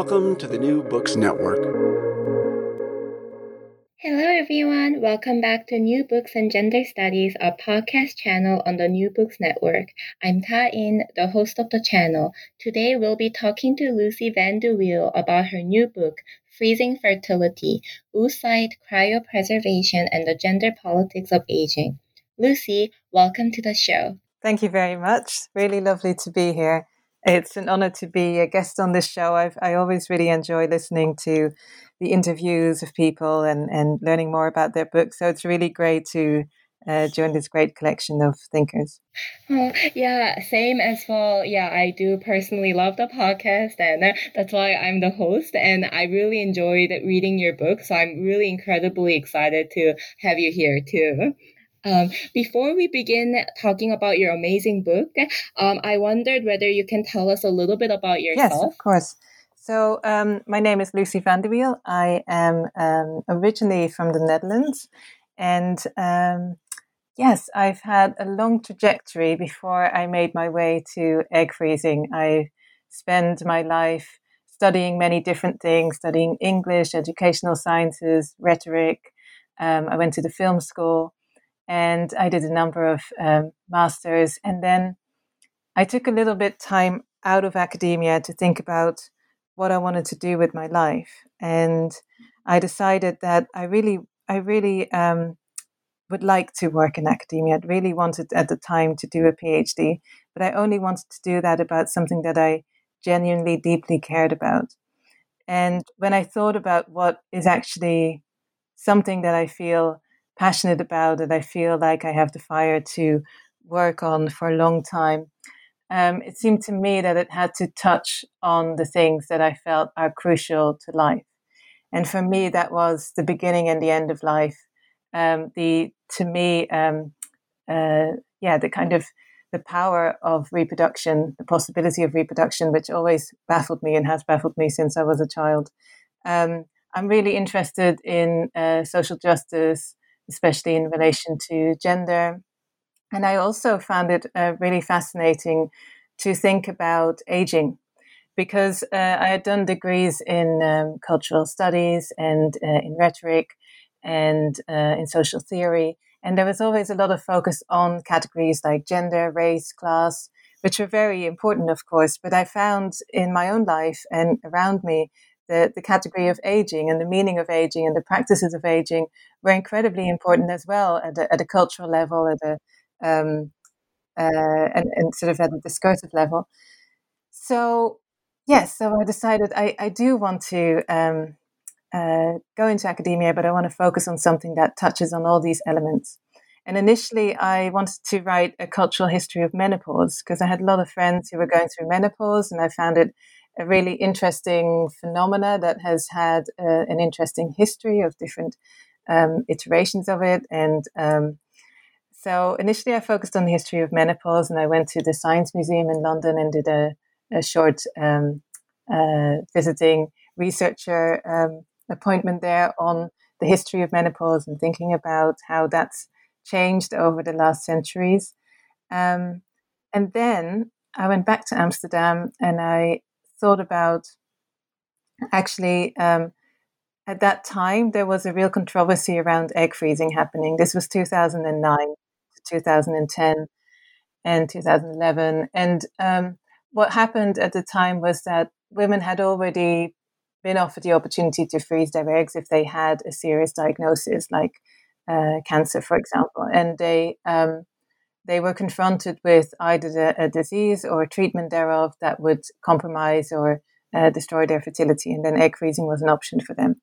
Welcome to the New Books Network. Hello, everyone. Welcome back to New Books and Gender Studies, a podcast channel on the New Books Network. I'm Ta In, the host of the channel. Today, we'll be talking to Lucy Van de Wiel about her new book, Freezing Fertility Oocyte Cryopreservation and the Gender Politics of Aging. Lucy, welcome to the show. Thank you very much. Really lovely to be here. It's an honor to be a guest on this show. I've, I always really enjoy listening to the interviews of people and, and learning more about their books. So it's really great to uh, join this great collection of thinkers. Oh, yeah, same as well. Yeah, I do personally love the podcast, and that's why I'm the host. And I really enjoyed reading your book. So I'm really incredibly excited to have you here too. Um, before we begin talking about your amazing book, um, I wondered whether you can tell us a little bit about yourself. Yes, of course. So, um, my name is Lucy van de Wiel. I am um, originally from the Netherlands. And um, yes, I've had a long trajectory before I made my way to egg freezing. I spent my life studying many different things, studying English, educational sciences, rhetoric. Um, I went to the film school and I did a number of um, masters. And then I took a little bit time out of academia to think about what I wanted to do with my life, and I decided that I really, I really um, would like to work in academia. I really wanted at the time to do a PhD, but I only wanted to do that about something that I genuinely, deeply cared about. And when I thought about what is actually something that I feel passionate about that I feel like I have the fire to work on for a long time. Um, it seemed to me that it had to touch on the things that I felt are crucial to life. And for me, that was the beginning and the end of life. Um, the to me, um, uh, yeah, the kind of the power of reproduction, the possibility of reproduction, which always baffled me and has baffled me since I was a child. Um, I'm really interested in uh, social justice, especially in relation to gender. And I also found it uh, really fascinating to think about aging because uh, I had done degrees in um, cultural studies and uh, in rhetoric and uh, in social theory. And there was always a lot of focus on categories like gender, race, class, which were very important, of course. But I found in my own life and around me the, the category of aging and the meaning of aging and the practices of aging were incredibly important as well at a, at a cultural level, at a um, uh, and, and sort of at a discursive level. So yes, so I decided I, I do want to um, uh, go into academia, but I want to focus on something that touches on all these elements. And initially, I wanted to write a cultural history of menopause because I had a lot of friends who were going through menopause, and I found it a really interesting phenomena that has had uh, an interesting history of different um, iterations of it. And um, so initially, I focused on the history of menopause, and I went to the Science Museum in London and did a, a short um, uh, visiting researcher um, appointment there on the history of menopause and thinking about how that's changed over the last centuries. Um, and then I went back to Amsterdam and I thought about actually um, at that time there was a real controversy around egg freezing happening. This was 2009 to 2010 and 2011. And um, what happened at the time was that women had already been offered the opportunity to freeze their eggs if they had a serious diagnosis, like uh, cancer, for example, and they um, they were confronted with either a, disease or a treatment thereof that would compromise or uh, destroy their fertility, and then egg freezing was an option for them.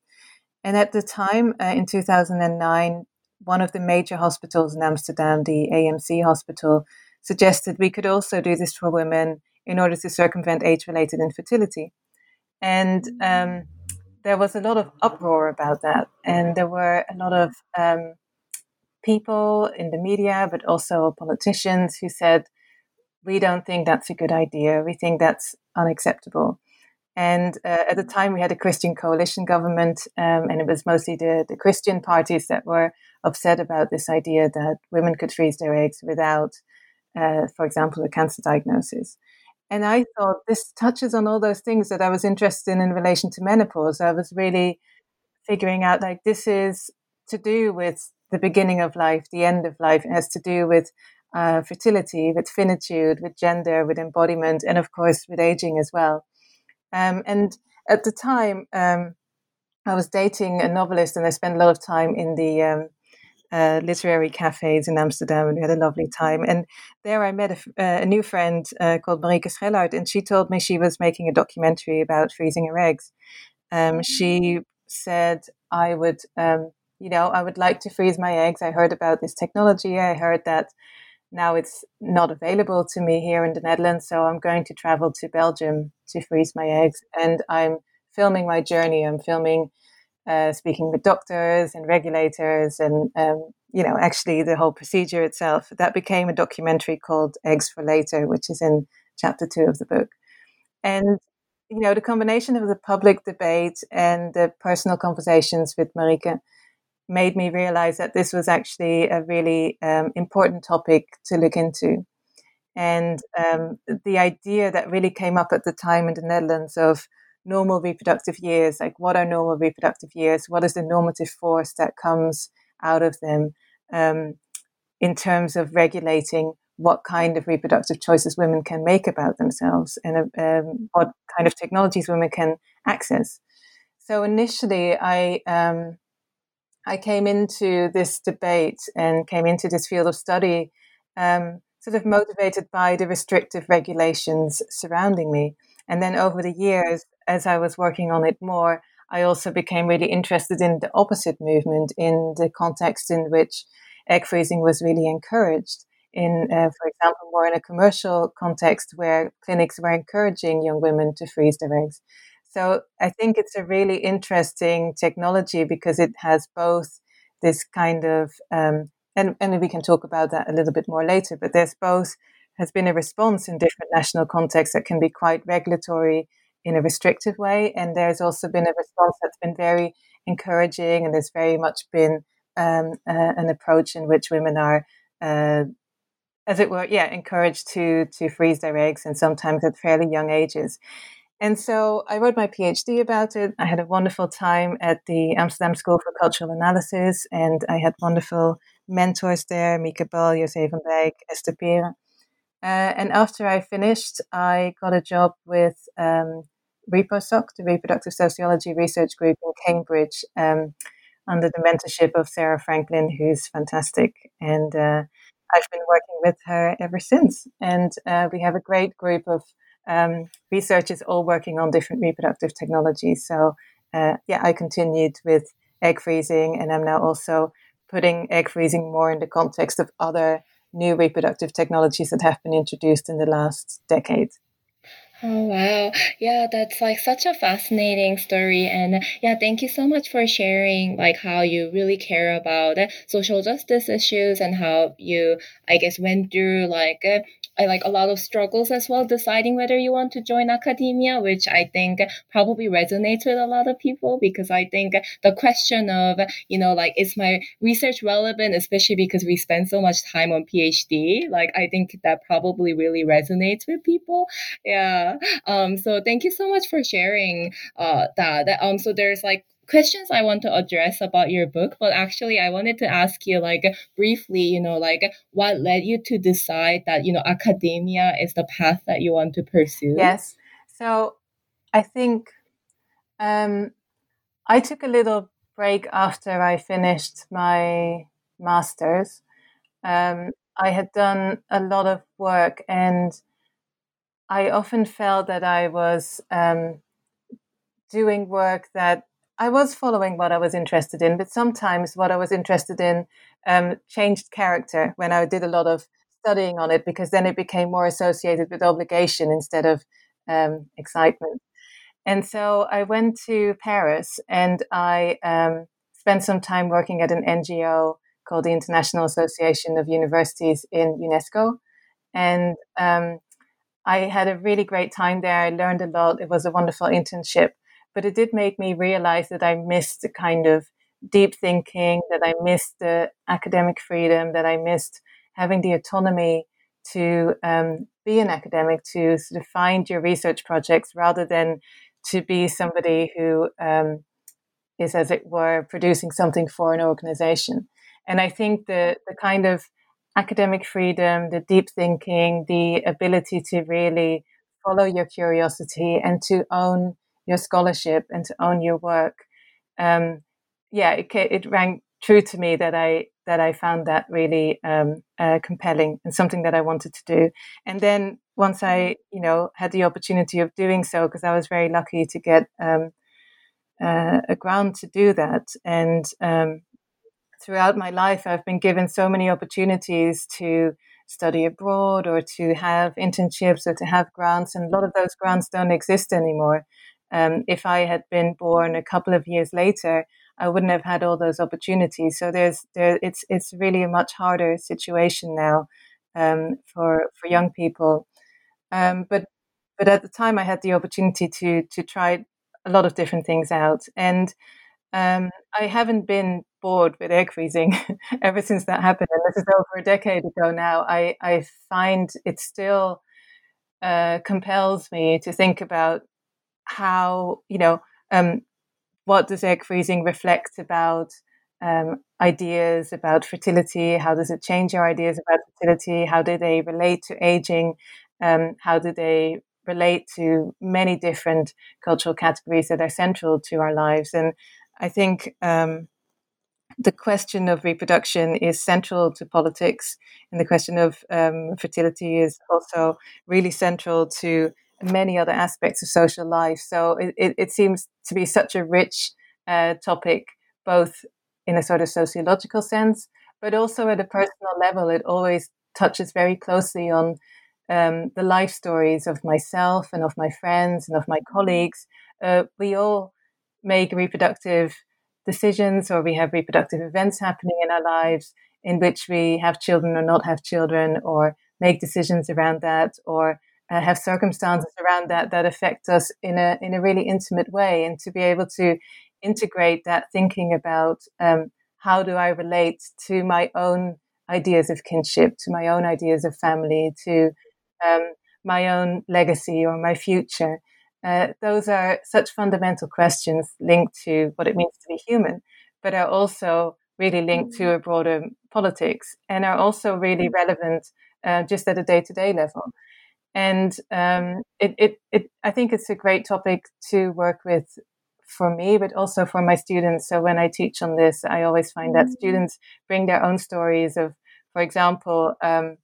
And at the time, uh, in 2009, one of the major hospitals in Amsterdam, the AMC hospital, suggested we could also do this for women in order to circumvent age related infertility. And um, there was a lot of uproar about that. And there were a lot of um, people in the media, but also politicians who said, we don't think that's a good idea. We think that's unacceptable. And uh, at the time, we had a Christian coalition government, um, and it was mostly the, the Christian parties that were upset about this idea that women could freeze their eggs without, uh, for example, a cancer diagnosis. And I thought this touches on all those things that I was interested in in relation to menopause. I was really figuring out like this is to do with the beginning of life, the end of life. It has to do with uh, fertility, with finitude, with gender, with embodiment, and of course with aging as well. Um, and at the time, um, I was dating a novelist, and I spent a lot of time in the um, uh, literary cafes in Amsterdam, and we had a lovely time. And there I met a, uh, a new friend uh, called Marieke Schellard, and she told me she was making a documentary about freezing her eggs. Um, she said I would, um, you know, I would like to freeze my eggs. I heard about this technology. I heard that now it's not available to me here in the Netherlands, so I'm going to travel to Belgium to freeze my eggs, and I'm filming my journey. I'm filming uh, speaking with doctors and regulators, and um, you know, actually the whole procedure itself. That became a documentary called Eggs for Later, which is in chapter two of the book. And you know, the combination of the public debate and the personal conversations with Marieke made me realize that this was actually a really um, important topic to look into. And um, the idea that really came up at the time in the Netherlands of normal reproductive years like what are normal reproductive years? What is the normative force that comes out of them? Um, in terms of regulating what kind of reproductive choices women can make about themselves and um, what kind of technologies women can access. So initially i um, i came into this debate and came into this field of study um, sort of motivated by the restrictive regulations surrounding me and then over the years as I was working on it more, I also became really interested in the opposite movement in the context in which egg freezing was really encouraged. In, uh, for example, more in a commercial context where clinics were encouraging young women to freeze their eggs. So I think it's a really interesting technology because it has both this kind of, um, and, and we can talk about that a little bit more later, but there's both has been a response in different national contexts that can be quite regulatory in a restrictive way. And there's also been a response that's been very encouraging, and there's very much been um, uh, an approach in which women are, uh, as it were, yeah, encouraged to to freeze their eggs, and sometimes at fairly young ages. And so I wrote my PhD about it. I had a wonderful time at the Amsterdam School for Cultural Analysis, and I had wonderful mentors there, Mieke Bal, José van Dijck, Esther Peeren. Uh, and after I finished, I got a job with um, ReproSoc, the Reproductive Sociology Research Group in Cambridge, um, under the mentorship of Sarah Franklin, who's fantastic. And uh, I've been working with her ever since. And uh, we have a great group of um, researchers all working on different reproductive technologies. So, uh, yeah, I continued with egg freezing, and I'm now also putting egg freezing more in the context of other new reproductive technologies that have been introduced in the last decade. Oh wow. Yeah, that's like such a fascinating story and yeah, thank you so much for sharing like how you really care about social justice issues and how you I guess went through like I like a lot of struggles as well deciding whether you want to join academia, which I think probably resonates with a lot of people because I think the question of, you know, like, is my research relevant, especially because we spend so much time on PhD? Like, I think that probably really resonates with people. Yeah. Um, so thank you so much for sharing uh, that. Um, so there's like questions I want to address about your book, but actually I wanted to ask you like briefly, you know, like what led you to decide that, you know, academia is the path that you want to pursue? Yes. So I think um, I took a little break after I finished my master's. Um, I had done a lot of work and I often felt that I was um, doing work that I was following what I was interested in, but sometimes what I was interested in um, changed character when I did a lot of studying on it because then it became more associated with obligation instead of um, excitement. And so I went to Paris and I um, spent some time working at an NGO called the International Association of Universities in UNESCO. And um, I had a really great time there. I learned a lot. It was a wonderful internship, but it did make me realize that I missed the kind of deep thinking, that I missed the academic freedom, that I missed having the autonomy to um, be an academic, to sort of find your research projects rather than to be somebody who um, is, as it were, producing something for an organization. And I think the, the kind of academic freedom, the deep thinking, the ability to really follow your curiosity and to own your scholarship and to own your work. Um, yeah, it, it rang true to me that I that I found that really um, uh, compelling and something that I wanted to do. And then once I, you know, had the opportunity of doing so, because I was very lucky to get um, uh, a grant to do that, and um, throughout my life, I've been given so many opportunities to study abroad or to have internships or to have grants, and a lot of those grants don't exist anymore. Um, if I had been born a couple of years later, I wouldn't have had all those opportunities. So there's there it's it's really a much harder situation now um, for for young people. Um, but but at the time, I had the opportunity to to try a lot of different things out, and um, I haven't been bored with egg freezing ever since that happened. And this is over a decade ago now. I, I find it still uh, compels me to think about how, you know, um, what does egg freezing reflect about um, ideas about fertility? How does it change our ideas about fertility? How do they relate to aging? Um, how do they relate to many different cultural categories that are central to our lives? And I think um, the question of reproduction is central to politics, and the question of um, fertility is also really central to many other aspects of social life. So it, it, it seems to be such a rich uh, topic, both in a sort of sociological sense, but also at a personal level. It always touches very closely on um, the life stories of myself and of my friends and of my colleagues. Uh, we all make reproductive decisions or we have reproductive events happening in our lives in which we have children or not have children or make decisions around that or uh, have circumstances around that that affect us in a in a really intimate way. And to be able to integrate that thinking about um, how do I relate to my own ideas of kinship, to my own ideas of family, to um, my own legacy or my future, uh, those are such fundamental questions linked to what it means to be human, but are also really linked to a broader politics and are also really relevant uh, just at a day to day level. And um, it, it, it, I think it's a great topic to work with for me, but also for my students. So when I teach on this, I always find that mm-hmm. students bring their own stories of, for example, um,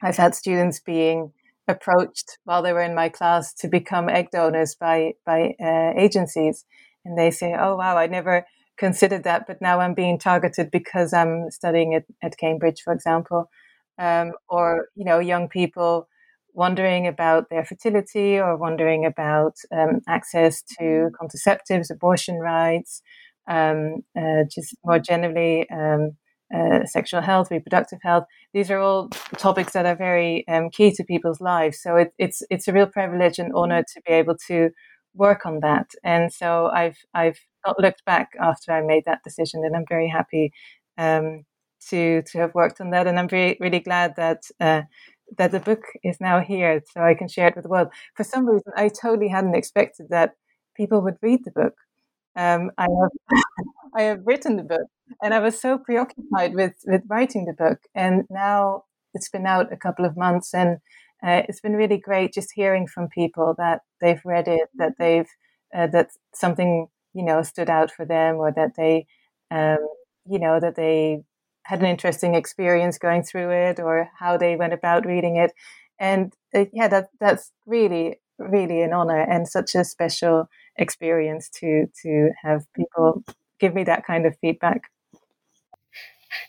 I've had students being approached while they were in my class to become egg donors by by uh, agencies, and they say, "Oh wow, I never considered that, but now I'm being targeted because I'm studying at, at Cambridge, for example." Um, or you know, young people wondering about their fertility or wondering about um, access to contraceptives, abortion rights, um, uh, just more generally um, uh, sexual health, reproductive health. These are all topics that are very um, key to people's lives. So it, it's it's a real privilege and honor to be able to work on that. And so I've I've not looked back after I made that decision, and I'm very happy um, to to have worked on that. And I'm very really glad that. Uh, that the book is now here so I can share it with the world. For some reason, I totally hadn't expected that people would read the book. Um, I have I have written the book, and I was so preoccupied with with writing the book, and now it's been out a couple of months, and uh, it's been really great just hearing from people that they've read it, that they've uh, that something you know stood out for them, or that they um, you know that they had an interesting experience going through it, or how they went about reading it. And uh, yeah, that that's really really an honor and such a special experience to to have people give me that kind of feedback.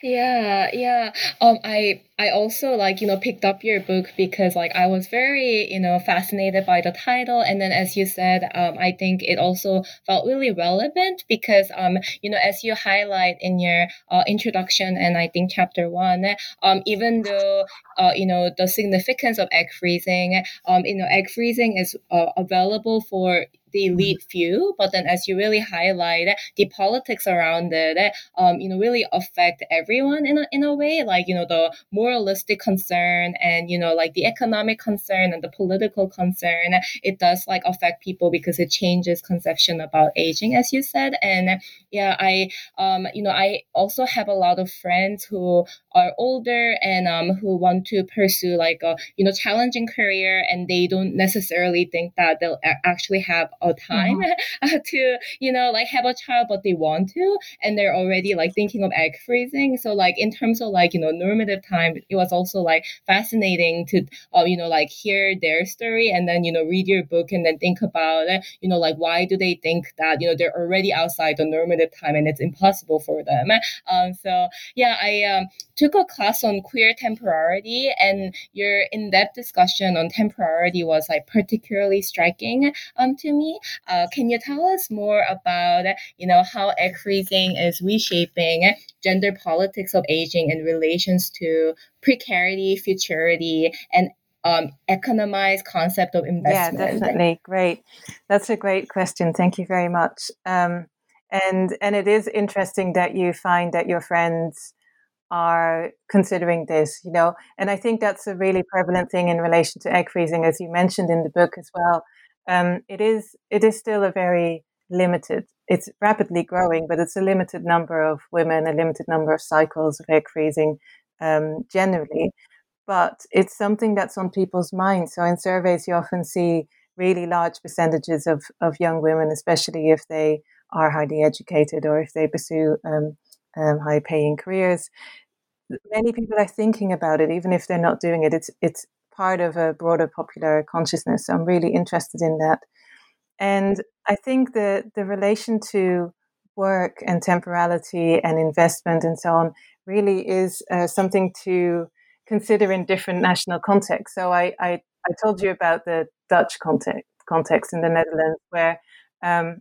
Yeah, yeah. Um, I I also like you know picked up your book because like I was very you know fascinated by the title, and then as you said, um, I think it also felt really relevant because um, you know as you highlight in your uh, introduction and I think chapter one, um, even though uh, you know the significance of egg freezing, um, you know egg freezing is uh, available for the elite few, but then as you really highlight the politics around it, um, you know, really affect everyone in a, in a way, like, you know, the moralistic concern and, you know, like the economic concern and the political concern, it does like affect people because it changes conception about aging, as you said. And yeah, I, um, you know, I also have a lot of friends who are older and um, who want to pursue like a, you know, challenging career and they don't necessarily think that they'll actually have a time mm-hmm. to you know like have a child but they want to and they're already like thinking of egg freezing. So like in terms of like you know normative time it was also like fascinating to uh, you know like hear their story and then you know read your book and then think about it. You know like why do they think that you know they're already outside the normative time and it's impossible for them? Um so yeah i um, took a class on queer temporality and your in-depth discussion on temporality was like particularly striking um to me uh, can you tell us more about, you know, how egg freezing is reshaping gender politics of aging in relations to precarity, futurity, and um, economized concept of investment? Yeah, definitely. Great. That's a great question. Thank you very much. Um, and and it is interesting that you find that your friends are considering this, you know, and I think that's a really prevalent thing in relation to egg freezing, as you mentioned in the book as well um, it is it is still a very limited. It's rapidly growing, but it's a limited number of women, a limited number of cycles of egg freezing um, generally. But it's something that's on people's minds. So in surveys, you often see really large percentages of, of young women, especially if they are highly educated or if they pursue um, um, high paying careers. Many people are thinking about it, even if they're not doing it. It's it's part of a broader popular consciousness. So I'm really interested in that. And I think the, the relation to work and temporality and investment and so on really is uh, something to consider in different national contexts. So I, I, I, told you about the Dutch context, context in the Netherlands where um,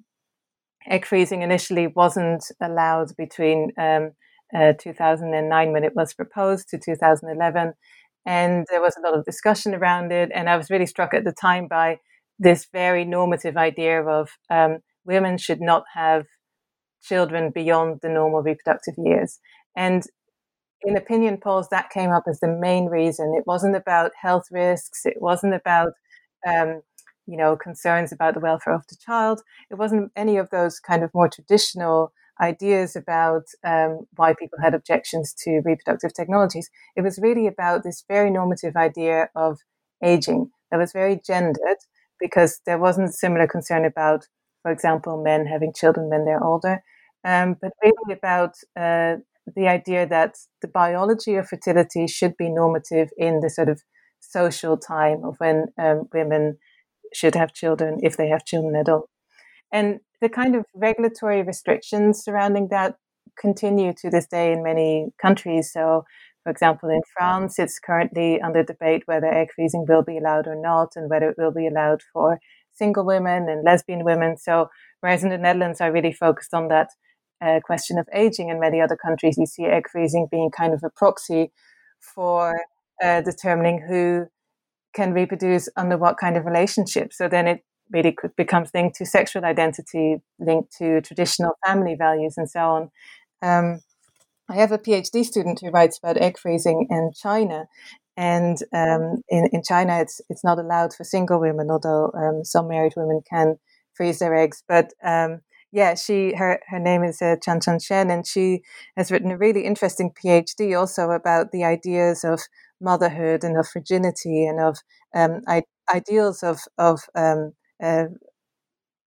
egg freezing initially wasn't allowed between um, uh, 2009 when it was proposed to 2011 and there was a lot of discussion around it. And I was really struck at the time by this very normative idea of um, women should not have children beyond the normal reproductive years. And in opinion polls, that came up as the main reason. It wasn't about health risks. It wasn't about, um, you know, concerns about the welfare of the child. It wasn't any of those kind of more traditional ideas about um, why people had objections to reproductive technologies. It was really about this very normative idea of aging that was very gendered because there wasn't similar concern about, for example, men having children when they're older, um, but really about uh, the idea that the biology of fertility should be normative in the sort of social time of when um, women should have children if they have children at all. And the kind of regulatory restrictions surrounding that continue to this day in many countries. So, for example, in France, it's currently under debate whether egg freezing will be allowed or not, and whether it will be allowed for single women and lesbian women. So, whereas in the Netherlands, I really focused on that uh, question of aging. In many other countries, you see egg freezing being kind of a proxy for uh, determining who can reproduce under what kind of relationship. So then it really could becomes linked to sexual identity, linked to traditional family values, and so on. Um, I have a PhD student who writes about egg freezing in China, and um, in, in China, it's it's not allowed for single women, although um, some married women can freeze their eggs. But um, yeah, she her her name is uh, Chan Chan Shen, and she has written a really interesting PhD also about the ideas of motherhood and of virginity and of um, I- ideals of of um, uh,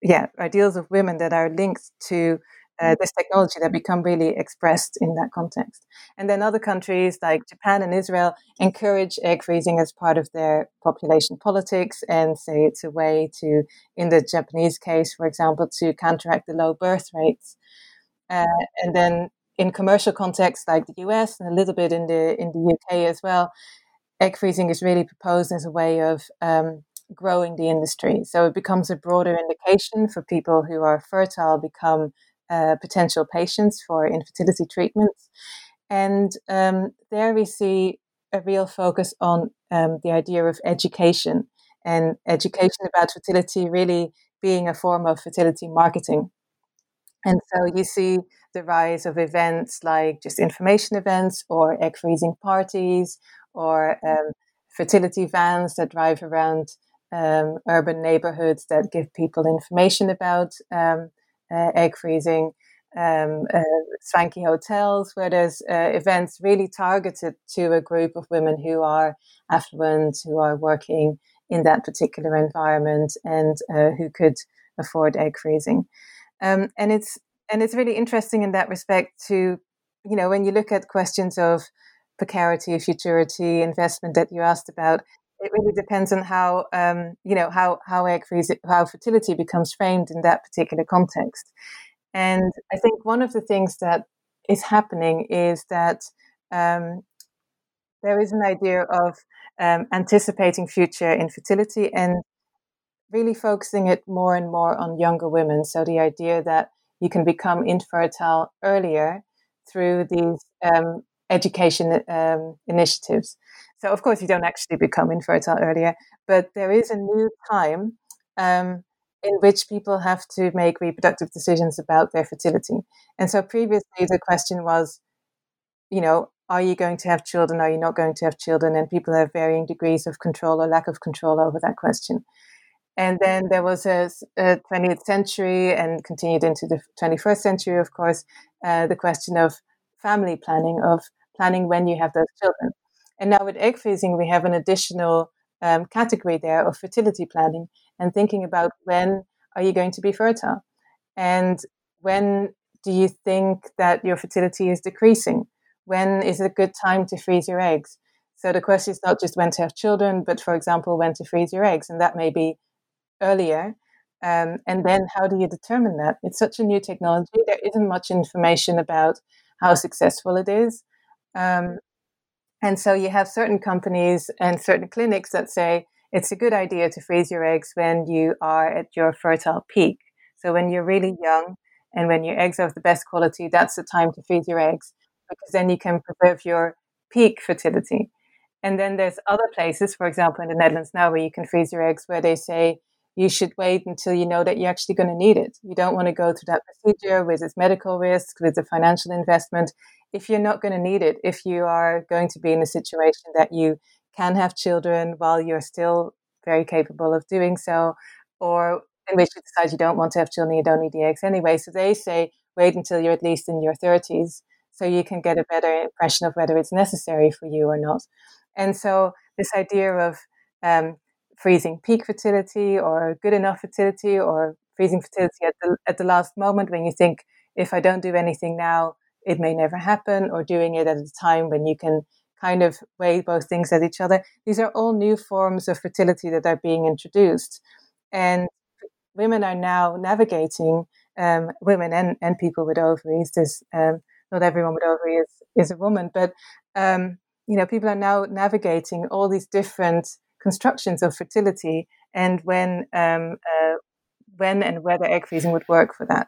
yeah ideals of women that are linked to uh, this technology that become really expressed in that context. And then other countries like Japan and Israel encourage egg freezing as part of their population politics and say it's a way to, in the Japanese case, for example, to counteract the low birth rates. Uh, and then in commercial contexts like the US and a little bit in the in the UK as well, egg freezing is really proposed as a way of um, growing the industry. So it becomes a broader indication for people who are fertile become uh, potential patients for infertility treatments. And um, there we see a real focus on um, the idea of education and education about fertility really being a form of fertility marketing. And so you see the rise of events like just information events or egg freezing parties or um, fertility vans that drive around um, urban neighborhoods that give people information about um, uh, egg freezing, um, uh, swanky hotels where there's uh, events really targeted to a group of women who are affluent, who are working in that particular environment, and uh, who could afford egg freezing. Um, and it's and it's really interesting in that respect to, you know, when you look at questions of precarity, futurity, investment that you asked about, it really depends on how um, you know how how egg freezing, how fertility becomes framed in that particular context. And I think one of the things that is happening is that um, there is an idea of um, anticipating future infertility and really focusing it more and more on younger women. So the idea that you can become infertile earlier through these um, education um, initiatives. So, of course, you don't actually become infertile earlier, but there is a new time um, in which people have to make reproductive decisions about their fertility. And so, previously, the question was, you know, are you going to have children? Are you not going to have children? And people have varying degrees of control or lack of control over that question. And then there was a, a 20th century and continued into the 21st century, of course, uh, the question of family planning, of planning when you have those children. And now with egg freezing, we have an additional um, category there of fertility planning and thinking about when are you going to be fertile? And when do you think that your fertility is decreasing? When is a good time to freeze your eggs? So the question is not just when to have children, but for example, when to freeze your eggs. And that may be earlier. Um, and then how do you determine that? It's such a new technology. There isn't much information about how successful it is. Um, and so you have certain companies and certain clinics that say it's a good idea to freeze your eggs when you are at your fertile peak. So when you're really young and when your eggs are of the best quality, that's the time to freeze your eggs because then you can preserve your peak fertility. And then there's other places, for example, in the Netherlands now, where you can freeze your eggs, where they say you should wait until you know that you're actually going to need it. You don't want to go through that procedure with its medical risk, with the financial investment if you're not going to need it, if you are going to be in a situation that you can have children while you're still very capable of doing so, or in which you decide you don't want to have children, you don't need the eggs anyway. So they say wait until you're at least in your 30s so you can get a better impression of whether it's necessary for you or not. And so this idea of um, freezing peak fertility or good enough fertility or freezing fertility at the, at the last moment when you think, if I don't do anything now, it may never happen, or doing it at a time when you can kind of weigh both things at each other. These are all new forms of fertility that are being introduced. And women are now navigating, um, women and, and people with ovaries, there's, um, not everyone with ovaries is, is a woman, but um, you know, people are now navigating all these different constructions of fertility and when um, uh, when and whether egg freezing would work for that.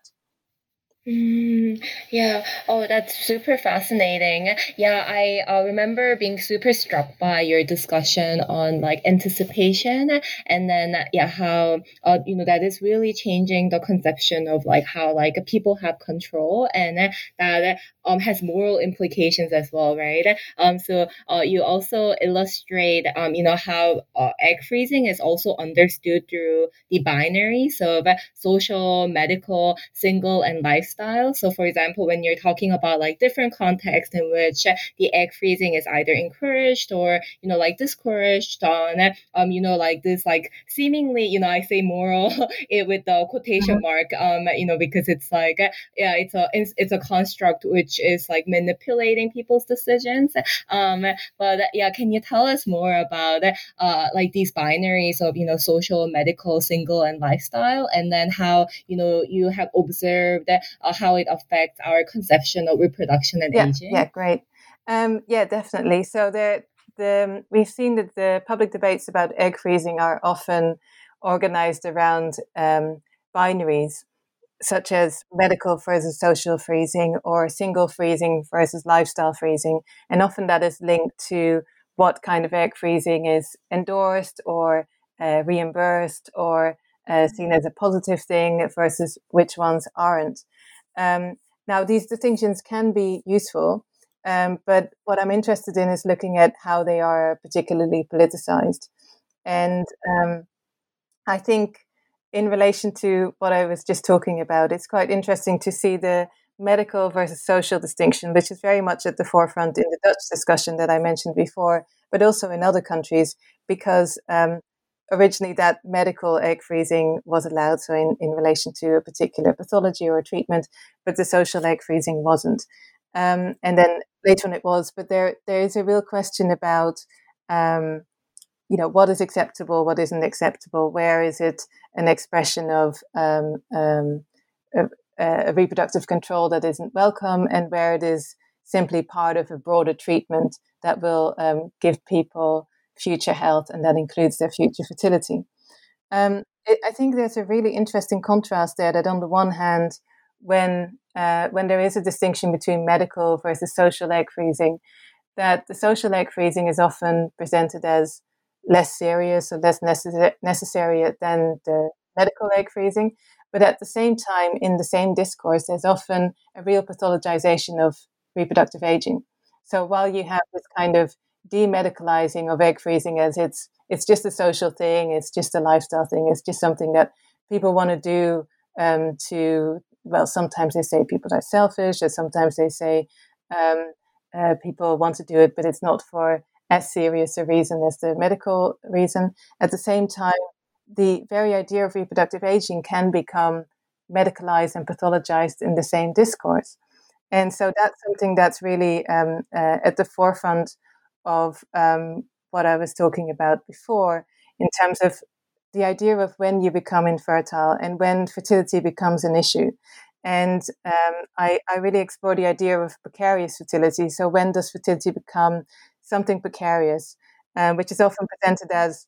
Mm, yeah. Oh, that's super fascinating. Yeah, I uh, remember being super struck by your discussion on like anticipation, and then yeah, how uh, you know that is really changing the conception of like how like people have control, and that um has moral implications as well, right? Um, so uh, you also illustrate um you know how uh, egg freezing is also understood through the binaries of social, medical, single, and lifestyle. So, for example, when you're talking about like different contexts in which the egg freezing is either encouraged or you know like discouraged on, um, you know, like this like seemingly, you know, I say moral it with the quotation mm-hmm. mark, um, you know, because it's like yeah, it's a it's, it's a construct which is like manipulating people's decisions. Um, but yeah, can you tell us more about uh like these binaries of you know social, medical, single, and lifestyle, and then how you know you have observed uh, how it affects our conception of reproduction and yeah, aging. Yeah, great. Um, yeah, definitely. So the the we've seen that the public debates about egg freezing are often organized around um, binaries such as medical versus social freezing or single freezing versus lifestyle freezing. And often that is linked to what kind of egg freezing is endorsed or uh, reimbursed or uh, seen as a positive thing versus which ones aren't. Um, now, these distinctions can be useful, um, but what I'm interested in is looking at how they are particularly politicized. And um, I think in relation to what I was just talking about, it's quite interesting to see the medical versus social distinction, which is very much at the forefront in the Dutch discussion that I mentioned before, but also in other countries, because um, originally that medical egg freezing was allowed, so in, in relation to a particular pathology or treatment, but the social egg freezing wasn't. Um, and then later on it was, but there there is a real question about um, you know what is acceptable what isn't acceptable where is it an expression of um, um, a, a, reproductive control that isn't welcome and where it is simply part of a broader treatment that will um, give people future health and that includes their future fertility. Um, it, i think there's a really interesting contrast there that on the one hand when uh, when there is a distinction between medical versus social egg freezing that the social egg freezing is often presented as less serious or less necess- necessary than the medical egg freezing. But at the same time, in the same discourse, there's often a real pathologization of reproductive aging. So while you have this kind of demedicalizing of egg freezing as it's it's just a social thing, it's just a lifestyle thing, it's just something that people want to do um, to well, sometimes they say people are selfish, or sometimes they say um, uh, people want to do it, but it's not for as serious a reason as the medical reason. At the same time, the very idea of reproductive aging can become medicalized and pathologized in the same discourse. And so that's something that's really um, uh, at the forefront of um, what I was talking about before in terms of the idea of when you become infertile and when fertility becomes an issue. And um, I, I, really explore the idea of precarious fertility. So, when does fertility become something precarious, uh, which is often presented as,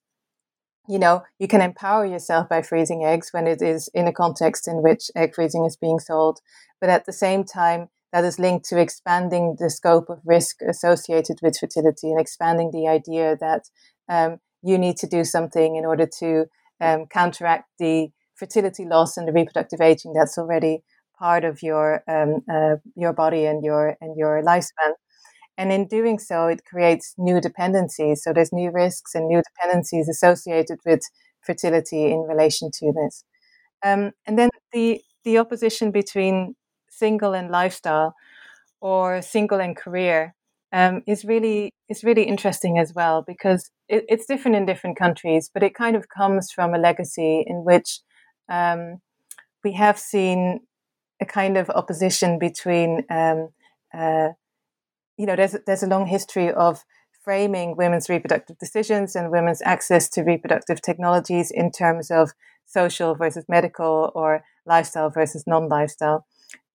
you know, you can empower yourself by freezing eggs when it is in a context in which egg freezing is being sold. But at the same time, that is linked to expanding the scope of risk associated with fertility and expanding the idea that um, you need to do something in order to um, counteract the fertility loss and the reproductive aging that's already part of your um, uh, your body and your and your lifespan. And in doing so, it creates new dependencies. So there's new risks and new dependencies associated with fertility in relation to this. Um, and then the the opposition between single and lifestyle, or single and career, um, is really is really interesting as well because it, it's different in different countries, but it kind of comes from a legacy in which um, we have seen a kind of opposition between um, uh, you know, there's there's a long history of framing women's reproductive decisions and women's access to reproductive technologies in terms of social versus medical or lifestyle versus non-lifestyle.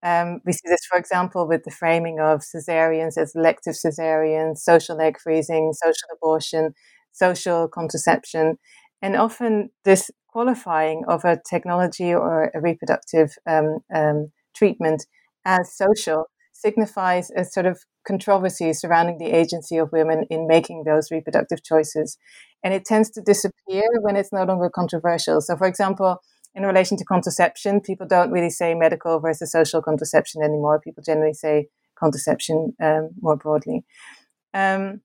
Um, we see this, for example, with the framing of cesareans as elective cesareans, social egg freezing, social abortion, social contraception, and often this qualifying of a technology or a reproductive um, um, treatment as social signifies a sort of controversy surrounding the agency of women in making those reproductive choices. And it tends to disappear when it's no longer controversial. So, for example, in relation to contraception, people don't really say medical versus social contraception anymore. People generally say contraception um, more broadly. Um,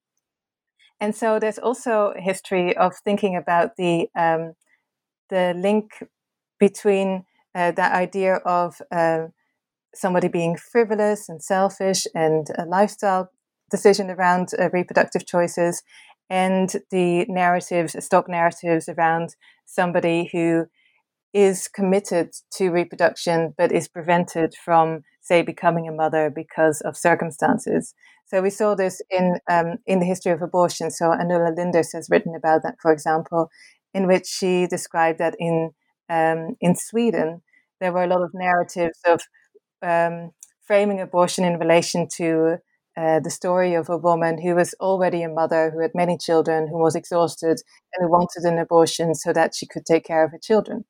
and so there's also a history of thinking about the um, the link between uh, that idea of uh, somebody being frivolous and selfish and a lifestyle decision around uh, reproductive choices and the narratives, stock narratives around somebody who is committed to reproduction but is prevented from, say, becoming a mother because of circumstances. So we saw this in um, in the history of abortion. So Annulla Linders has written about that, for example, in which she described that in um, in Sweden there were a lot of narratives of um, framing abortion in relation to uh, the story of a woman who was already a mother, who had many children, who was exhausted, and who wanted an abortion so that she could take care of her children.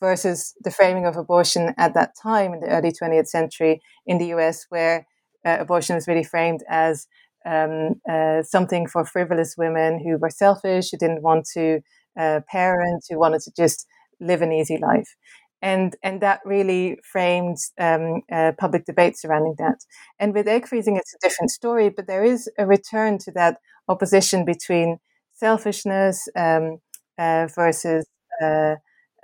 Versus the framing of abortion at that time in the early 20th century in the US, where uh, abortion was really framed as um, uh, something for frivolous women who were selfish, who didn't want to uh, parent, who wanted to just live an easy life and and that really framed um, uh, public debate surrounding that. And with egg freezing, it's a different story, but there is a return to that opposition between selfishness um, uh, versus uh,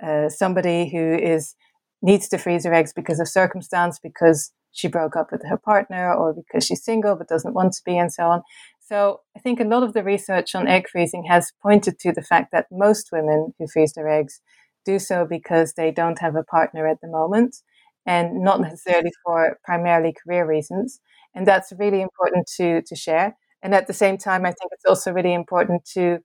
uh somebody who is needs to freeze her eggs because of circumstance, because she broke up with her partner, or because she's single but doesn't want to be, and so on. So I think a lot of the research on egg freezing has pointed to the fact that most women who freeze their eggs do so because they don't have a partner at the moment and not necessarily for primarily career reasons. And that's really important to, to share. And at the same time, I think it's also really important to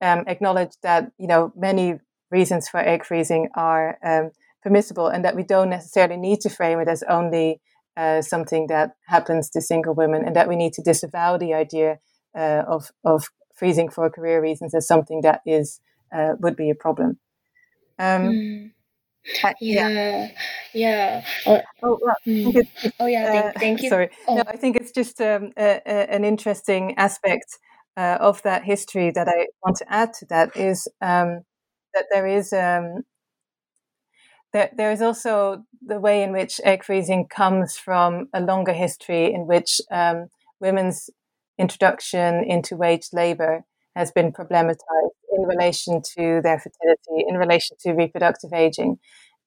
um, acknowledge that, you know, many reasons for egg freezing are um, permissible and that we don't necessarily need to frame it as only uh, something that happens to single women and that we need to disavow the idea uh, of, of freezing for career reasons as something that is uh, would be a problem. Um, mm. yeah, yeah. yeah. Oh, oh, well, mm. oh yeah. Thank, uh, thank you. Sorry. Oh. No, I think it's just um, a, a, an interesting aspect uh, of that history that I want to add to that is um, that there is um, that there is also the way in which egg freezing comes from a longer history in which um, women's introduction into wage labor has been problematized in relation to their fertility, in relation to reproductive aging.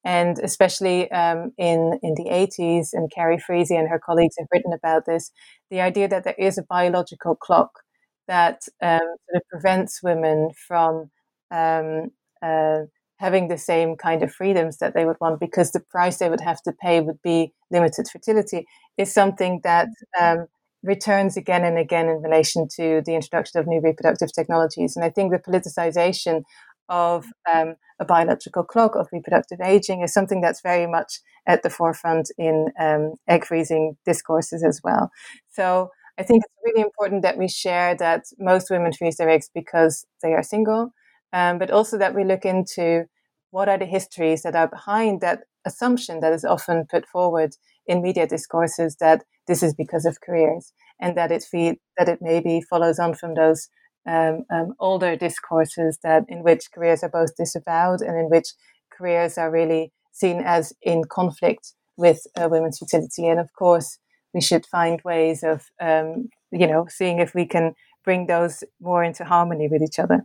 And especially um, in, in the 80s, and Carrie Friese and her colleagues have written about this, the idea that there is a biological clock that um, sort of prevents women from um, uh, having the same kind of freedoms that they would want because the price they would have to pay would be limited fertility is something that um, returns again and again in relation to the introduction of new reproductive technologies. And I think the politicization of um, a biological clock of reproductive aging is something that's very much at the forefront in um, egg freezing discourses as well. So I think it's really important that we share that most women freeze their eggs because they are single, um, but also that we look into what are the histories that are behind that assumption that is often put forward in media discourses that this is because of careers and that it feed, that it maybe follows on from those um, um, older discourses that in which careers are both disavowed and in which careers are really seen as in conflict with uh, women's fertility. And of course, we should find ways of um, you know seeing if we can bring those more into harmony with each other.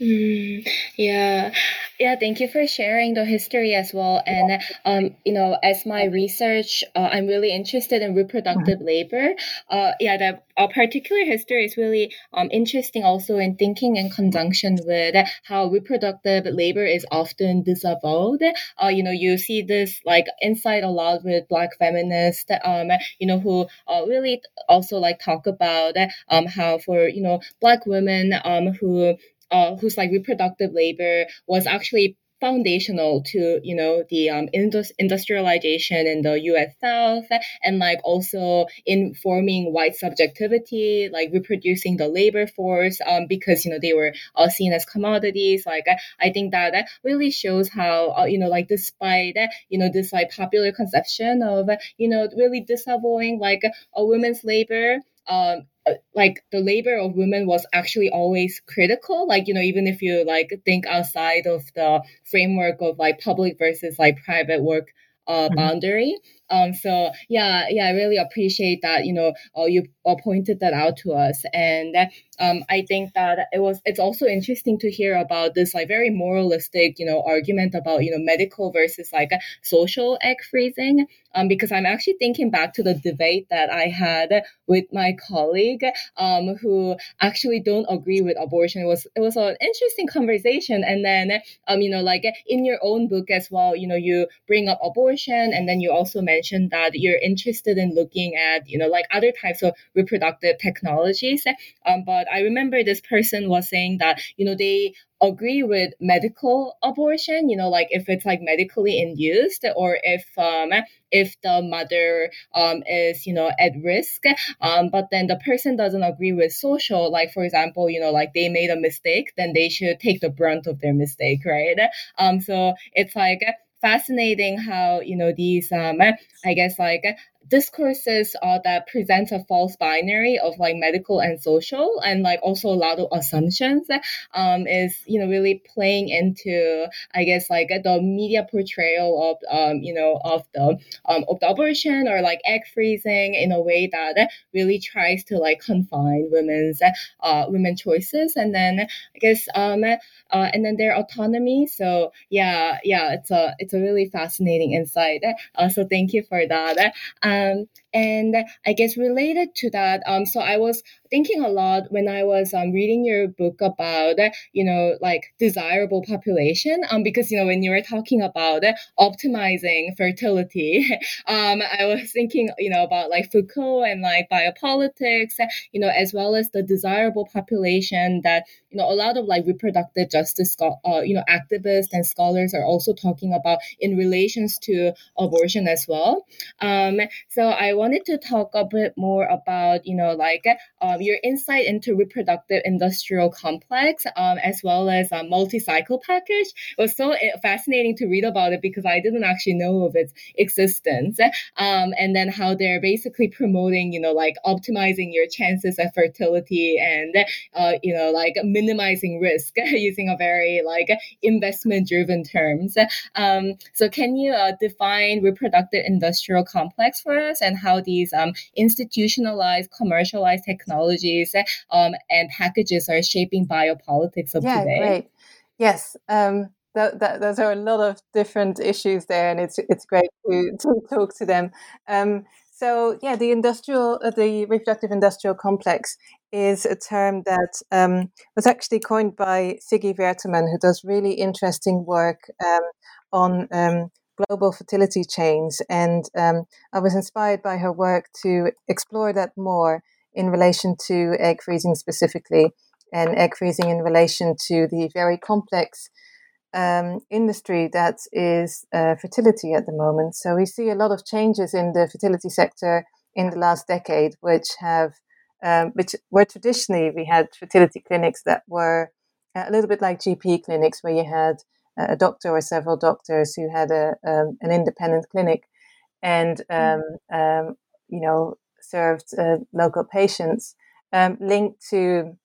Mm, yeah, yeah. Thank you for sharing the history as well. And um, you know, as my research, uh, I'm really interested in reproductive mm-hmm. labor. Uh, yeah, that a particular history is really um interesting also in thinking in conjunction with how reproductive labor is often disavowed. Uh, you know, you see this like insight a lot with Black feminists. Um, you know, who uh, really also like talk about um how for you know Black women um who uh, whose like reproductive labor was actually foundational to you know the um, indus- industrialization in the U.S. South and like also informing white subjectivity, like reproducing the labor force um, because you know they were all seen as commodities. Like I, I think that that really shows how uh, you know like despite you know this like popular conception of you know really disavowing like a woman's labor um, uh, like the labor of women was actually always critical like you know even if you like think outside of the framework of like public versus like private work uh, mm-hmm. boundary um, so yeah, yeah, I really appreciate that. You know, uh, you uh, pointed that out to us, and um, I think that it was. It's also interesting to hear about this like very moralistic, you know, argument about you know medical versus like social egg freezing. Um, because I'm actually thinking back to the debate that I had with my colleague, um, who actually don't agree with abortion. It was it was an interesting conversation, and then um, you know, like in your own book as well, you know, you bring up abortion, and then you also mention mentioned that you're interested in looking at, you know, like other types of reproductive technologies. Um, but I remember this person was saying that, you know, they agree with medical abortion, you know, like if it's like medically induced or if um, if the mother um, is, you know, at risk. Um, but then the person doesn't agree with social, like for example, you know, like they made a mistake, then they should take the brunt of their mistake, right? Um, so it's like fascinating how you know these um i guess like discourses uh, that present a false binary of like medical and social and like also a lot of assumptions um, is you know really playing into i guess like the media portrayal of um, you know of the um, of the abortion or like egg freezing in a way that really tries to like confine women's uh, women choices. And then i guess um uh, and then their autonomy. So yeah yeah it's a it's a really fascinating insight. Uh, so thank you for that um, and I guess related to that, um, so I was thinking a lot when I was um, reading your book about, you know, like desirable population, um, because, you know, when you were talking about optimizing fertility, um, I was thinking, you know, about like Foucault and like biopolitics, you know, as well as the desirable population that, you know, a lot of like reproductive justice, uh, you know, activists and scholars are also talking about in relations to abortion as well. Um, so I wanted to talk a bit more about, you know, like um, your insight into reproductive industrial complex, um, as well as a multi-cycle package. It was so eh, fascinating to read about it because I didn't actually know of its existence. Um, and then how they're basically promoting, you know, like optimizing your chances of fertility and, uh, you know, like minimizing risk using a very like investment driven terms. Um, so can you uh, define reproductive industrial complex for us and how how these um, institutionalized, commercialized technologies um, and packages are shaping biopolitics of yeah, today. Great. Yes. Um, that, that, those are a lot of different issues there, and it's it's great to, to talk to them. Um, so yeah, the industrial, uh, the reproductive industrial complex is a term that um, was actually coined by Siggy Vertommen, who does really interesting work um, on um, global fertility chains. And um, I was inspired by her work to explore that more in relation to egg freezing specifically, and egg freezing in relation to the very complex um, industry that is uh, fertility at the moment. So we see a lot of changes in the fertility sector in the last decade, which have um, which were traditionally we had fertility clinics that were a little bit like GP clinics where you had a doctor or several doctors who had a um, an independent clinic and um, um, you know served uh, local patients um, linked to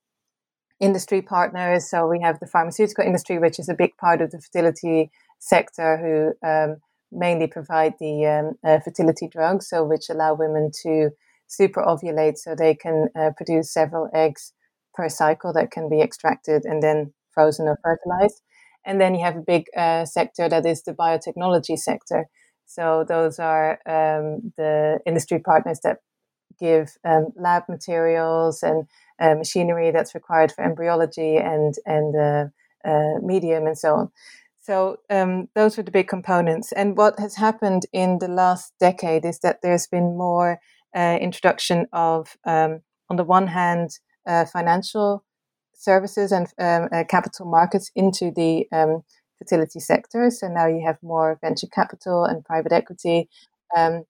industry partners. So we have the pharmaceutical industry, which is a big part of the fertility sector, who um, mainly provide the um, uh, fertility drugs, so which allow women to super ovulate, so they can uh, produce several eggs per cycle that can be extracted and then frozen or fertilized. And then you have a big uh, sector that is the biotechnology sector. So those are um, the industry partners that give um, lab materials and uh, machinery that's required for embryology and and uh, uh, medium and so on. So um, those were the big components. And what has happened in the last decade is that there's been more uh, introduction of, um, on the one hand, uh, financial services and um, uh, capital markets into the um, fertility sector. So now you have more venture capital and private equity um,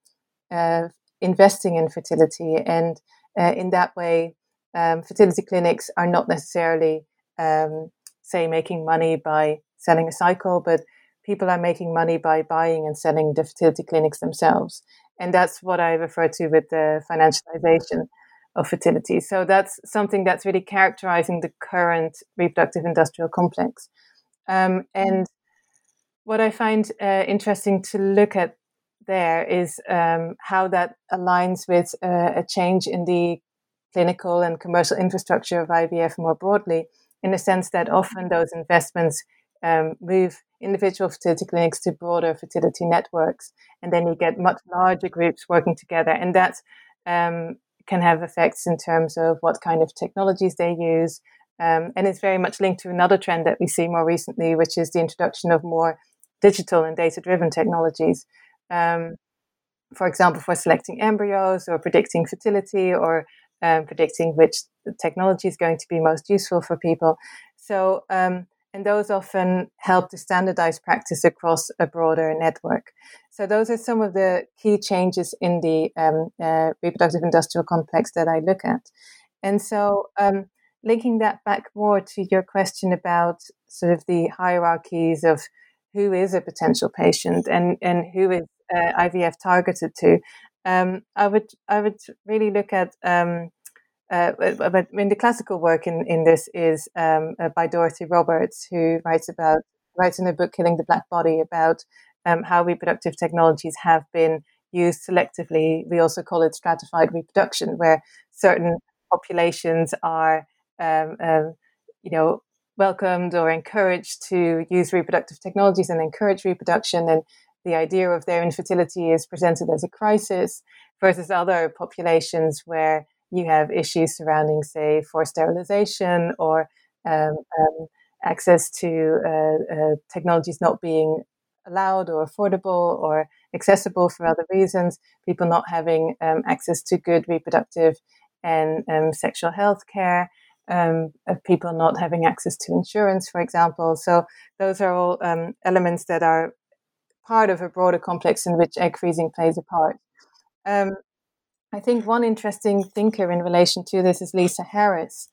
uh, investing in fertility. And uh, in that way, um, fertility clinics are not necessarily, um, say, making money by selling a cycle, but people are making money by buying and selling the fertility clinics themselves. And that's what I refer to with the financialization of fertility. So that's something that's really characterizing the current reproductive industrial complex. Um, and what I find uh, interesting to look at there is um, how that aligns with uh, a change in the clinical and commercial infrastructure of IVF more broadly, in the sense that often those investments um, move individual fertility clinics to broader fertility networks, and then you get much larger groups working together, and that's um, can have effects in terms of what kind of technologies they use. Um, and it's very much linked to another trend that we see more recently, which is the introduction of more digital and data driven technologies. Um, for example, for selecting embryos or predicting fertility or um, predicting which technology is going to be most useful for people. So, um, and those often help to standardize practice across a broader network. So, those are some of the key changes in the um, uh, reproductive industrial complex that I look at. And so, um, linking that back more to your question about sort of the hierarchies of who is a potential patient and, and who is uh, IVF targeted to, um, I would I would really look at um, uh, but I mean, the classical work in, in this is um, uh, by Dorothy Roberts, who writes about writes in her book "Killing the Black Body" about um, how reproductive technologies have been used selectively. We also call it stratified reproduction, where certain populations are, um, um you know, welcomed or encouraged to use reproductive technologies and encourage reproduction, and the idea of their infertility is presented as a crisis, versus other populations where you have issues surrounding, say, forced sterilization or um, um, access to uh, uh, technologies not being allowed or affordable or accessible for other reasons, people not having um, access to good reproductive and um, sexual health care. Um, people not having access to insurance, for example. So, those are all um, elements that are part of a broader complex in which egg freezing plays a part. Um, I think one interesting thinker in relation to this is Lisa Harris,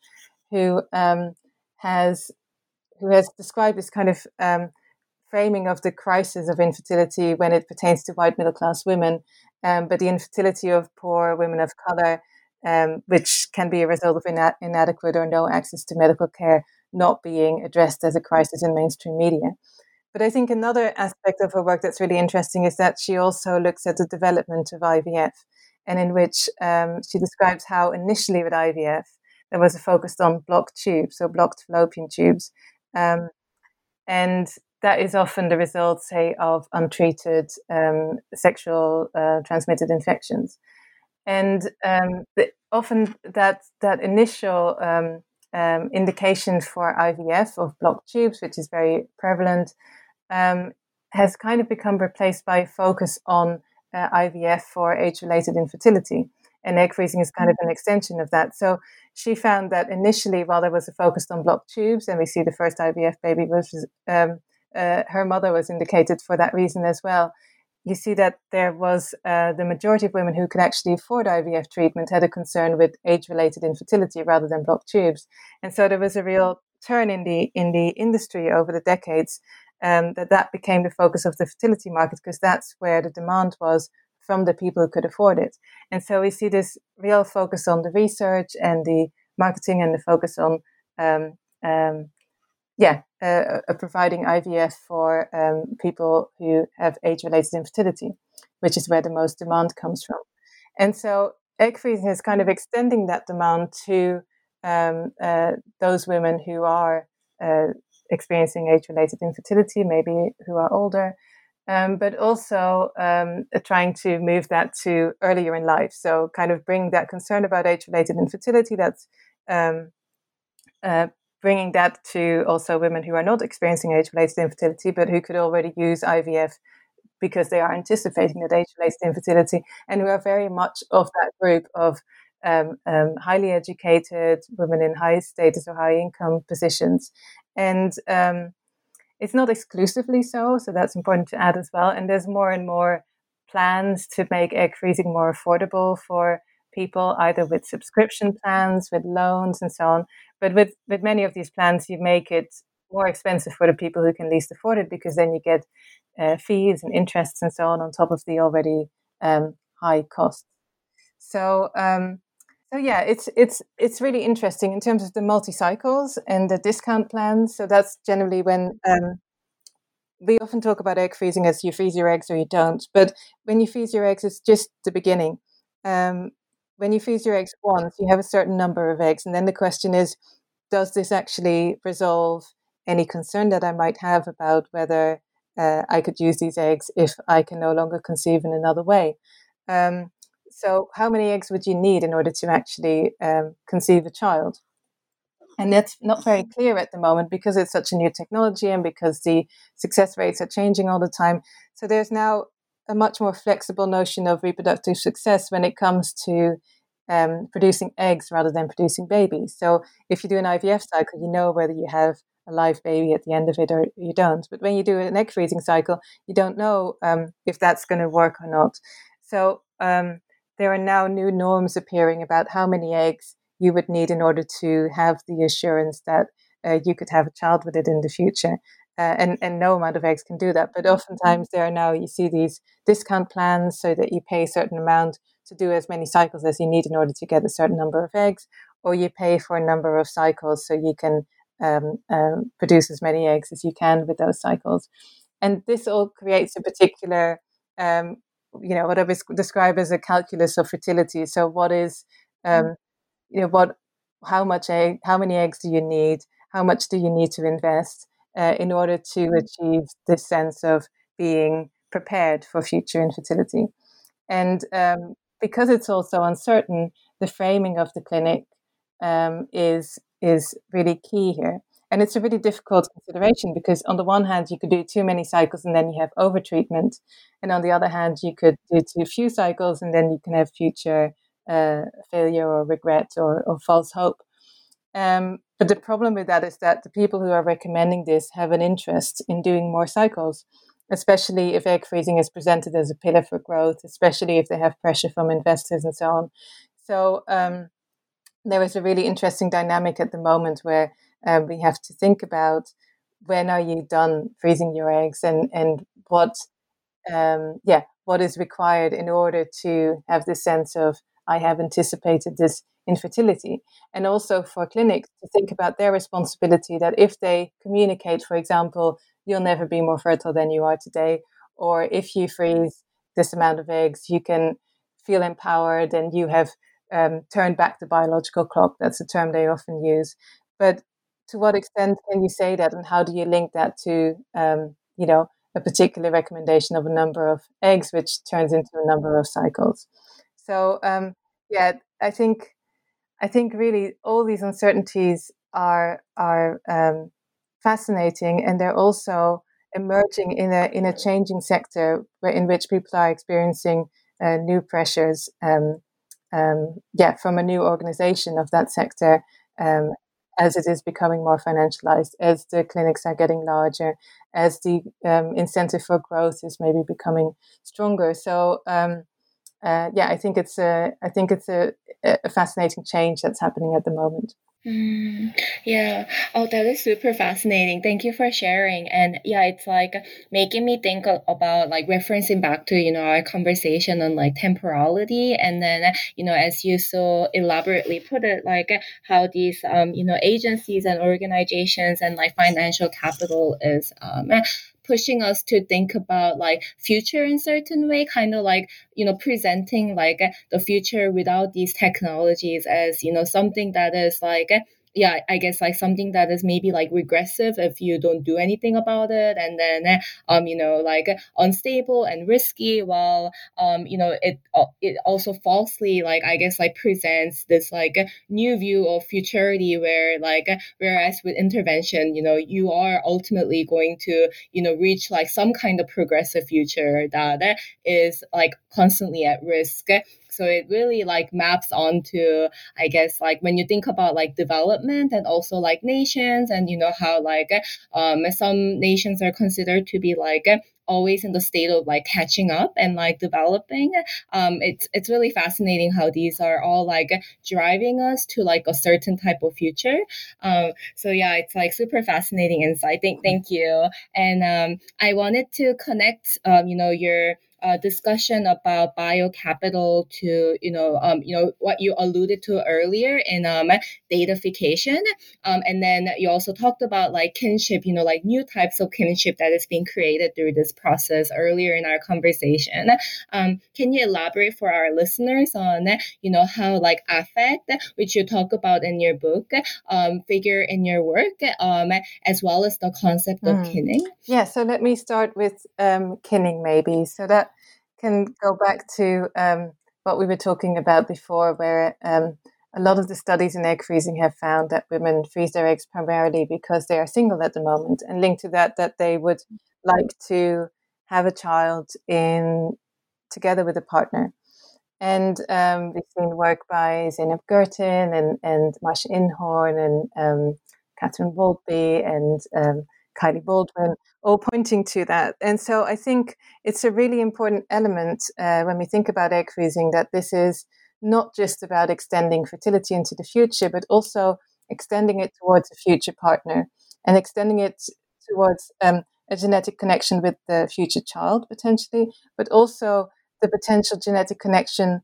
who um, has who has described this kind of um, framing of the crisis of infertility when it pertains to white middle class women, um, but the infertility of poor women of color, um, which can be a result of ina- inadequate or no access to medical care, not being addressed as a crisis in mainstream media. But I think another aspect of her work that's really interesting is that she also looks at the development of IVF and in which um, she describes how initially with IVF there was a focus on blocked tubes, so blocked fallopian tubes, um, and that is often the result, say, of untreated um, sexual uh, transmitted infections, and um, the, often that that initial um, um, indication for IVF of blocked tubes, which is very prevalent, has kind of become replaced by a focus on uh, IVF for age related infertility. And egg freezing is kind of an extension of that. So she found that initially, while there was a focus on blocked tubes, and we see the first IVF baby was um, uh, her mother was indicated for that reason as well. You see that there was uh, the majority of women who could actually afford IVF treatment had a concern with age-related infertility rather than blocked tubes, and so there was a real turn in the in the industry over the decades um, that that became the focus of the fertility market because that's where the demand was from the people who could afford it. And so we see this real focus on the research and the marketing and the focus on, um, um, yeah, uh, uh, providing IVF for um, people who have age-related infertility, which is where the most demand comes from. And so egg freezing is kind of extending that demand to um, uh, those women who are experiencing age-related infertility, maybe who are older, um, but also um, trying to move that to earlier in life. So, kind of bring that concern about age-related infertility. That's um, uh, bringing that to also women who are not experiencing age-related infertility, but who could already use IVF because they are anticipating that age-related infertility, and who are very much of that group of um, um, highly educated women in high status or high income positions, and um, it's not exclusively so. So that's important to add as well. And there's more and more plans to make egg freezing more affordable for people, either with subscription plans, with loans, and so on. But with with many of these plans, you make it more expensive for the people who can least afford it because then you get uh, fees and interests and so on on top of the already um, high costs. So um, so yeah, it's it's it's really interesting in terms of the multi cycles and the discount plans. So that's generally when um, we often talk about egg freezing as you freeze your eggs or you don't. But when you freeze your eggs, it's just the beginning. Um, when you freeze your eggs once, you have a certain number of eggs, and then the question is, does this actually resolve any concern that I might have about whether uh, I could use these eggs if I can no longer conceive in another way. Um, so, how many eggs would you need in order to actually um, conceive a child? And that's not very clear at the moment because it's such a new technology and because the success rates are changing all the time. So, there's now a much more flexible notion of reproductive success when it comes to um, producing eggs rather than producing babies. So, if you do an IVF cycle, you know whether you have a live baby at the end of it or you don't. But when you do an egg freezing cycle, you don't know um, if that's going to work or not. So um, there are now new norms appearing about how many eggs you would need in order to have the assurance that uh, you could have a child with it in the future. Uh, and, and no amount of eggs can do that. But oftentimes there are now, you see these discount plans so that you pay a certain amount to do as many cycles as you need in order to get a certain number of eggs, or you pay for a number of cycles so you can um, um, produce as many eggs as you can with those cycles. And this all creates a particular, um, you know, what I describe as a calculus of fertility. So, what is, mm. um, you know, what, how much egg, how many eggs do you need? How much do you need to invest uh, in order to mm. achieve this sense of being prepared for future infertility? And um, because it's also uncertain, the framing of the clinic um, is is really key here. And it's a really difficult consideration because, on the one hand, you could do too many cycles and then you have overtreatment. And on the other hand, you could do too few cycles and then you can have future uh, failure or regret or, or false hope. Um, but the problem with that is that the people who are recommending this have an interest in doing more cycles, especially if egg freezing is presented as a pillar for growth, especially if they have pressure from investors and so on. So, um, there is a really interesting dynamic at the moment where um, we have to think about when are you done freezing your eggs and and what um, yeah what is required in order to have the sense of I have anticipated this infertility and also for clinics to think about their responsibility that if they communicate for example you'll never be more fertile than you are today or if you freeze this amount of eggs you can feel empowered and you have um, turn back the biological clock. That's a term they often use. But to what extent can you say that, and how do you link that to, um, you know, a particular recommendation of a number of eggs, which turns into a number of cycles? So, um, yeah, I think, I think really all these uncertainties are are um, fascinating, and they're also emerging in a in a changing sector where, in which people are experiencing uh, new pressures um, um, yeah, from a new organization of that sector um, as it is becoming more financialized, as the clinics are getting larger, as the um, incentive for growth is maybe becoming stronger. So, um, uh, yeah, I think it's a, I think it's a, a fascinating change that's happening at the moment. Mm, yeah. Oh, that is super fascinating. Thank you for sharing. And yeah, it's like making me think about like referencing back to, you know, our conversation on like temporality. And then, you know, as you so elaborately put it, like how these, um, you know, agencies and organizations and like financial capital is, um, pushing us to think about like future in certain way, kind of like, you know, presenting like the future without these technologies as, you know, something that is like yeah, I guess like something that is maybe like regressive if you don't do anything about it, and then um, you know, like unstable and risky. While um, you know, it it also falsely like I guess like presents this like new view of futurity where like whereas with intervention, you know, you are ultimately going to you know reach like some kind of progressive future that is like constantly at risk so it really like maps onto, I guess, like when you think about like development and also like nations and you know how like um some nations are considered to be like always in the state of like catching up and like developing. Um, it's it's really fascinating how these are all like driving us to like a certain type of future. Um, so yeah, it's like super fascinating insight. Thank thank you. And um, I wanted to connect, um, you know, your uh, discussion about biocapital to you know um, you know what you alluded to earlier in um, datafication um, and then you also talked about like kinship you know like new types of kinship that is being created through this process earlier in our conversation. Um, can you elaborate for our listeners on you know how like affect which you talk about in your book um, figure in your work um, as well as the concept of mm. kinning? Yeah so let me start with kinning maybe. So that can go back to um, what we were talking about before, where um, a lot of the studies in egg freezing have found that women freeze their eggs primarily because they are single at the moment, and linked to that, that they would like to have a child in together with a partner. And um, we've seen work by Zeynep Gurtin and, and Marcia Inhorn and um, Catherine Waldby and um, Kylie Baldwin, all pointing to that. And so I think it's a really important element uh, when we think about egg freezing that this is not just about extending fertility into the future, but also extending it towards a future partner and extending it towards um, a genetic connection with the future child potentially, but also the potential genetic connection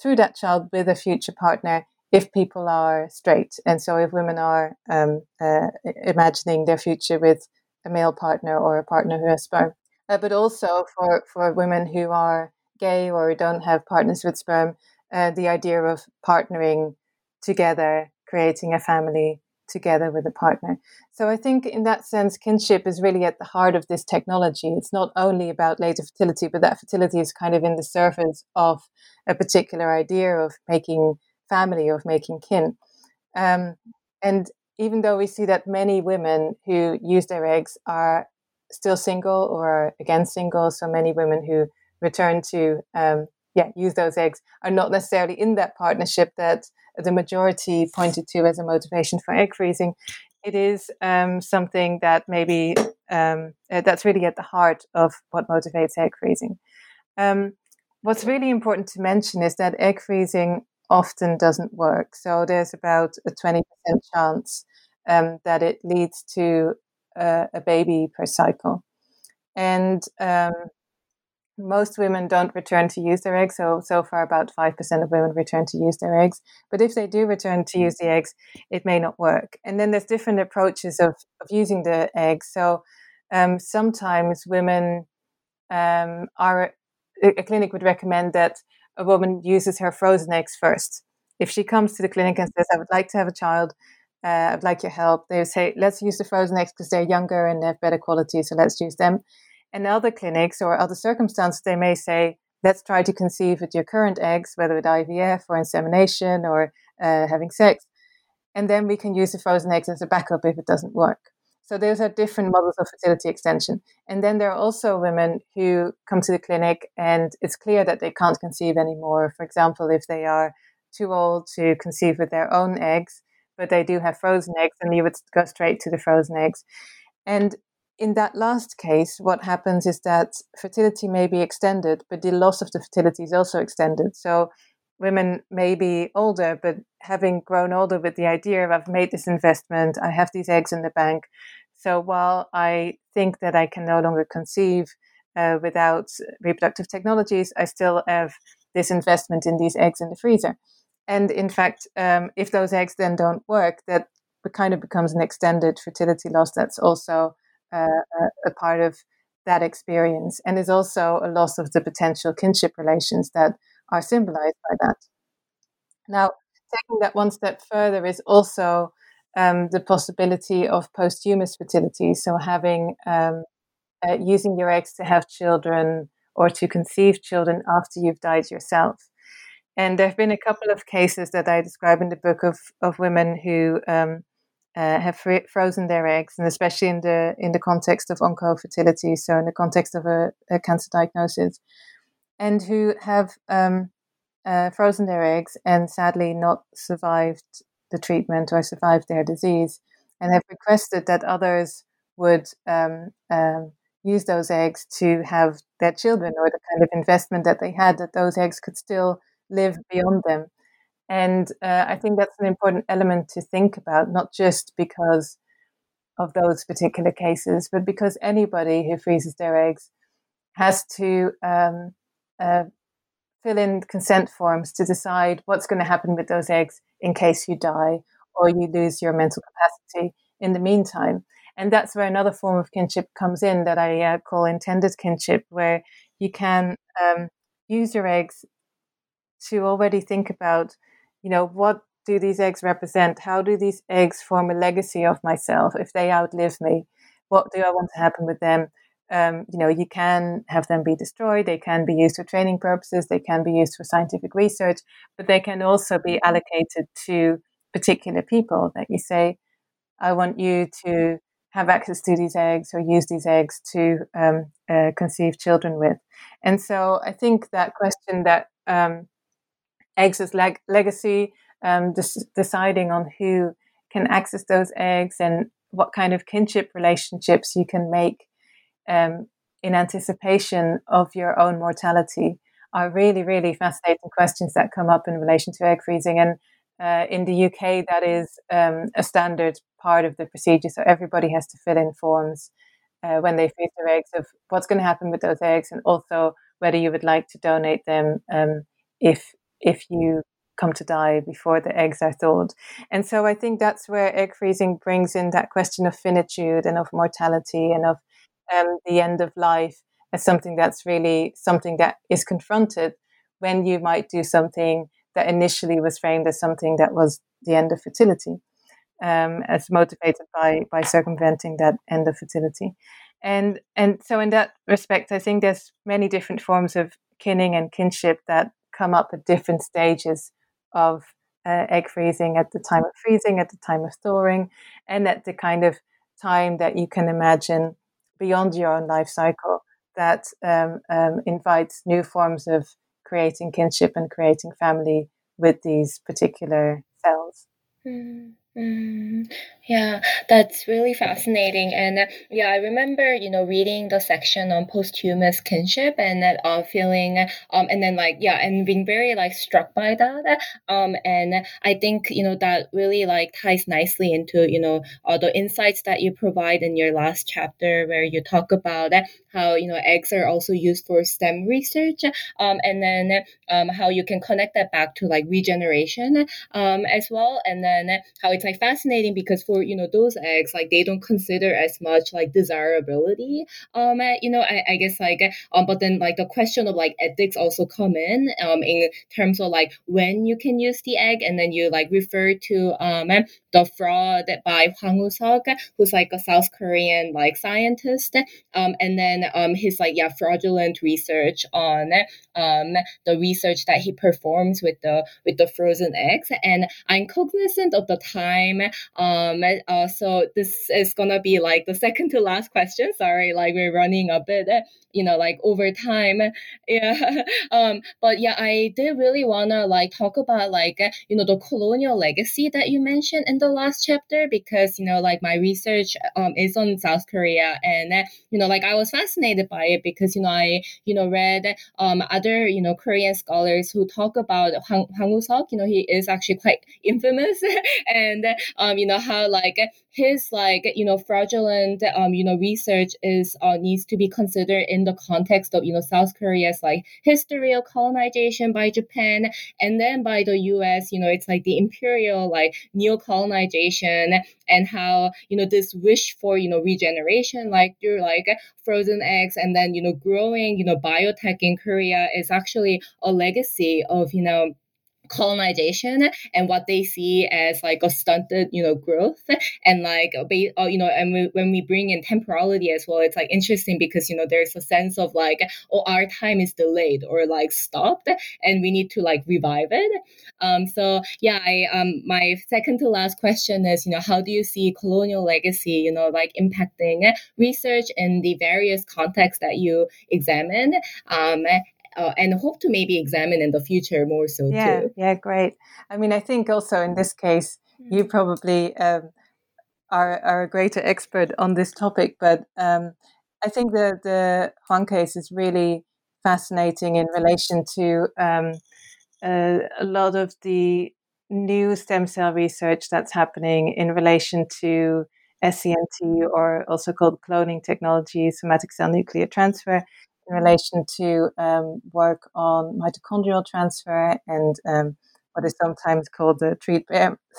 through that child with a future partner if people are straight. And so, if women are um, uh, imagining their future with a male partner or a partner who has sperm, uh, but also for, for women who are gay or don't have partners with sperm, uh, the idea of partnering together, creating a family together with a partner. So I think in that sense, kinship is really at the heart of this technology. It's not only about later fertility, but that fertility is kind of in the surface of a particular idea of making family of making kin. Um, and even though we see that many women who use their eggs are still single or again single, so many women who return to um, yeah use those eggs are not necessarily in that partnership that the majority pointed to as a motivation for egg freezing. It is um, something that maybe um, uh, that's really at the heart of what motivates egg freezing. Um, what's really important to mention is that egg freezing often doesn't work. So there's about a 20% chance um, that it leads to a, a, baby per cycle. And um, most women don't return to use their eggs. So, so far, about 5% of women return to use their eggs. But if they do return to use the eggs, it may not work. And then there's different approaches of, of using the eggs. So, um, sometimes women um, are, a clinic would recommend that a woman uses her frozen eggs first. If she comes to the clinic and says, I would like to have a child, uh, I'd like your help, they say, let's use the frozen eggs because they're younger and they have better quality, so let's use them. In other clinics or other circumstances, they may say, let's try to conceive with your current eggs, whether with IVF or insemination or uh, having sex. And then we can use the frozen eggs as a backup if it doesn't work. So those are different models of fertility extension. And then there are also women who come to the clinic and it's clear that they can't conceive anymore. For example, if they are too old to conceive with their own eggs, but they do have frozen eggs, and you would go straight to the frozen eggs. And in that last case, what happens is that fertility may be extended, but the loss of the fertility is also extended. So women may be older, but having grown older with the idea of I've made this investment, I have these eggs in the bank. So while I think that I can no longer conceive uh, without reproductive technologies, I still have this investment in these eggs in the freezer. And in fact, um, if those eggs then don't work, that kind of becomes an extended fertility loss. That's also uh, a, part of that experience, and there's also a loss of the potential kinship relations that are symbolized by that. Now, taking that one step further is also um, the possibility of posthumous fertility, so having um, uh, using your eggs to have children or to conceive children after you've died yourself. And there have been a couple of cases that I describe in the book of of women who um, uh, have fr- frozen their eggs, and especially in the in the context of oncofertility, so in the context of a, a cancer diagnosis, and who have um, uh, frozen their eggs and sadly not survived the treatment or survived their disease, and have requested that others would um, um, use those eggs to have their children or the kind of investment that they had that those eggs could still live beyond them. And uh, I think that's an important element to think about, not just because of those particular cases, but because anybody who freezes their eggs has to um, uh, fill in consent forms to decide what's going to happen with those eggs in case you die or you lose your mental capacity in the meantime. And that's where another form of kinship comes in that I uh, call intended kinship, where you can um, use your eggs to already think about, you know, what do these eggs represent? How do these eggs form a legacy of myself if they outlive me? What do I want to happen with them? Um, you know, you can have them be destroyed. They can be used for training purposes. They can be used for scientific research, but they can also be allocated to particular people that you say, I want you to have access to these eggs or use these eggs to um, uh, conceive children with. And so I think that question that um, eggs as leg- legacy, um, des- deciding on who can access those eggs and what kind of kinship relationships you can make um, in anticipation of your own mortality are really, really fascinating questions that come up in relation to egg freezing. And uh, in the UK, that is um, a standard part of the procedure. So everybody has to fill in forms uh, when they freeze their eggs of what's going to happen with those eggs, and also whether you would like to donate them um, if if you come to die before the eggs are thawed. And so I think that's where egg freezing brings in that question of finitude and of mortality and of um, the end of life as something that's really something that is confronted when you might do something that initially was framed as something that was the end of fertility, um, as motivated by by circumventing that end of fertility. And and so in that respect, I think there's many different forms of kinning and kinship that come up at different stages of uh, egg freezing at the time of freezing, at the time of thawing, and at the kind of time that you can imagine beyond your own life cycle that um, um, invites new forms of creating kinship and creating family with these particular cells. Mm. Mm, yeah, that's really fascinating. And uh, yeah, I remember, you know, reading the section on posthumous kinship and that uh, feeling, um, and then like, yeah, and being very like struck by that. Um, and I think, you know, that really like ties nicely into, you know, all the insights that you provide in your last chapter where you talk about how, you know, eggs are also used for STEM research. Um, and then um, how you can connect that back to like regeneration um, as well. And then how it it's like fascinating because for you know those eggs like they don't consider as much like desirability um you know I, I guess like um but then like the question of like ethics also come in um in terms of like when you can use the egg and then you like refer to um the fraud by Hwang Woo-seok who's like a South Korean like scientist um and then um his like yeah fraudulent research on um the research that he performs with the with the frozen eggs. And I'm cognizant of the time time. Um, uh, so this is gonna be like the second to last question. Sorry, like we're running a bit, you know, like over time. Yeah. um, but yeah, I did really wanna like talk about like you know the colonial legacy that you mentioned in the last chapter because you know like my research um is on South Korea and you know like I was fascinated by it because you know I you know read um other you know Korean scholars who talk about Hwang, Woo-seok. You know he is actually quite infamous and and um, you know how like his like you know fraudulent um, you know research is uh, needs to be considered in the context of you know South Korea's like history of colonization by Japan and then by the U.S. You know it's like the imperial like neo colonization and how you know this wish for you know regeneration like through like frozen eggs and then you know growing you know biotech in Korea is actually a legacy of you know colonization and what they see as like a stunted you know growth. And like uh, you know and we, when we bring in temporality as well it's like interesting because you know there's a sense of like oh our time is delayed or like stopped and we need to like revive it. Um so yeah i um my second to last question is you know how do you see colonial legacy you know like impacting research in the various contexts that you examine? Um uh, and hope to maybe examine in the future more so yeah, too. Yeah, great. I mean, I think also in this case, mm-hmm. you probably um, are, are a greater expert on this topic, but um, I think the, the Hwang case is really fascinating in relation to um, uh, a lot of the new stem cell research that's happening in relation to SCNT or also called cloning technology, somatic cell nuclear transfer, in relation to um, work on mitochondrial transfer and um, what is sometimes called the three,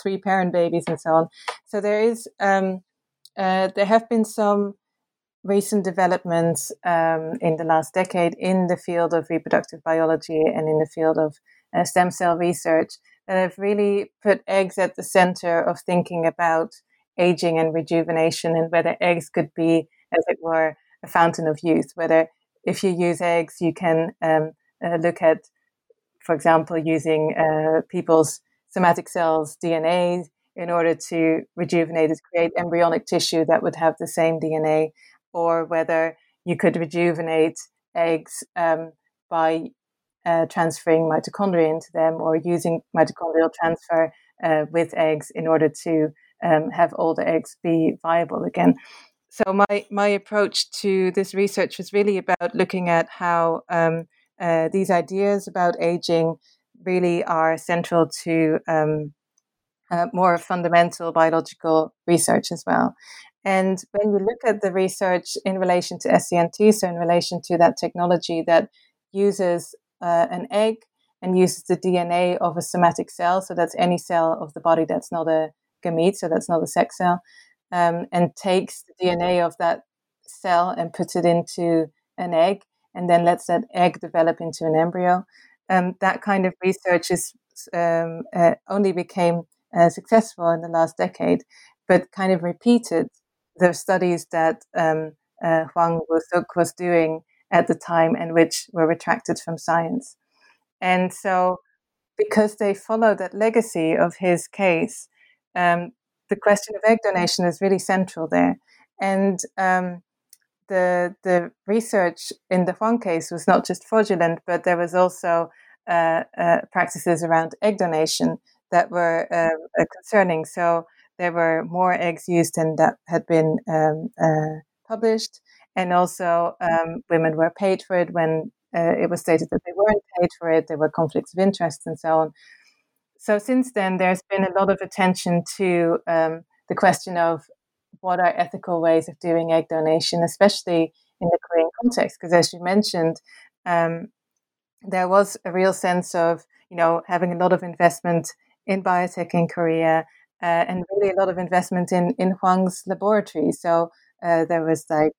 three parent babies and so on. So there is um, uh, there have been some recent developments um, in the last decade in the field of reproductive biology and in the field of uh, stem cell research that have really put eggs at the center of thinking about aging and rejuvenation and whether eggs could be, as it were, a fountain of youth, whether if you use eggs, you can um, uh, look at, for example, using uh, people's somatic cells' DNA in order to rejuvenate it, create embryonic tissue that would have the same DNA, or whether you could rejuvenate eggs um, by uh, transferring mitochondria into them or using mitochondrial transfer uh, with eggs in order to um, have all the eggs be viable again so my my approach to this research was really about looking at how um, uh, these ideas about aging really are central to um, uh, more fundamental biological research as well. And when you look at the research in relation to SCNT, so in relation to that technology that uses uh, an egg and uses the DNA of a somatic cell, so that's any cell of the body that's not a gamete, so that's not a sex cell, um, and takes the DNA of that cell and puts it into an egg and then lets that egg develop into an embryo. Um, that kind of research is um, uh, only became uh, successful in the last decade, but kind of repeated the studies that um, uh, Hwang Woo-suk was doing at the time and which were retracted from science. And so, because they followed that legacy of his case, um, the question of egg donation is really central there. And um, the the research in the Hwang case was not just fraudulent, but there was also uh, uh, practices around egg donation that were um, uh, concerning. So there were more eggs used than that had been um, uh, published, and also um, women were paid for it when uh, it was stated that they weren't paid for it. There were conflicts of interest and so on so since then, there's been a lot of attention to um, the question of what are ethical ways of doing egg donation, especially in the Korean context. Because as you mentioned, um, there was a real sense of you know having a lot of investment in biotech in Korea uh, and really a lot of investment in in Hwang's laboratory. So uh, there was like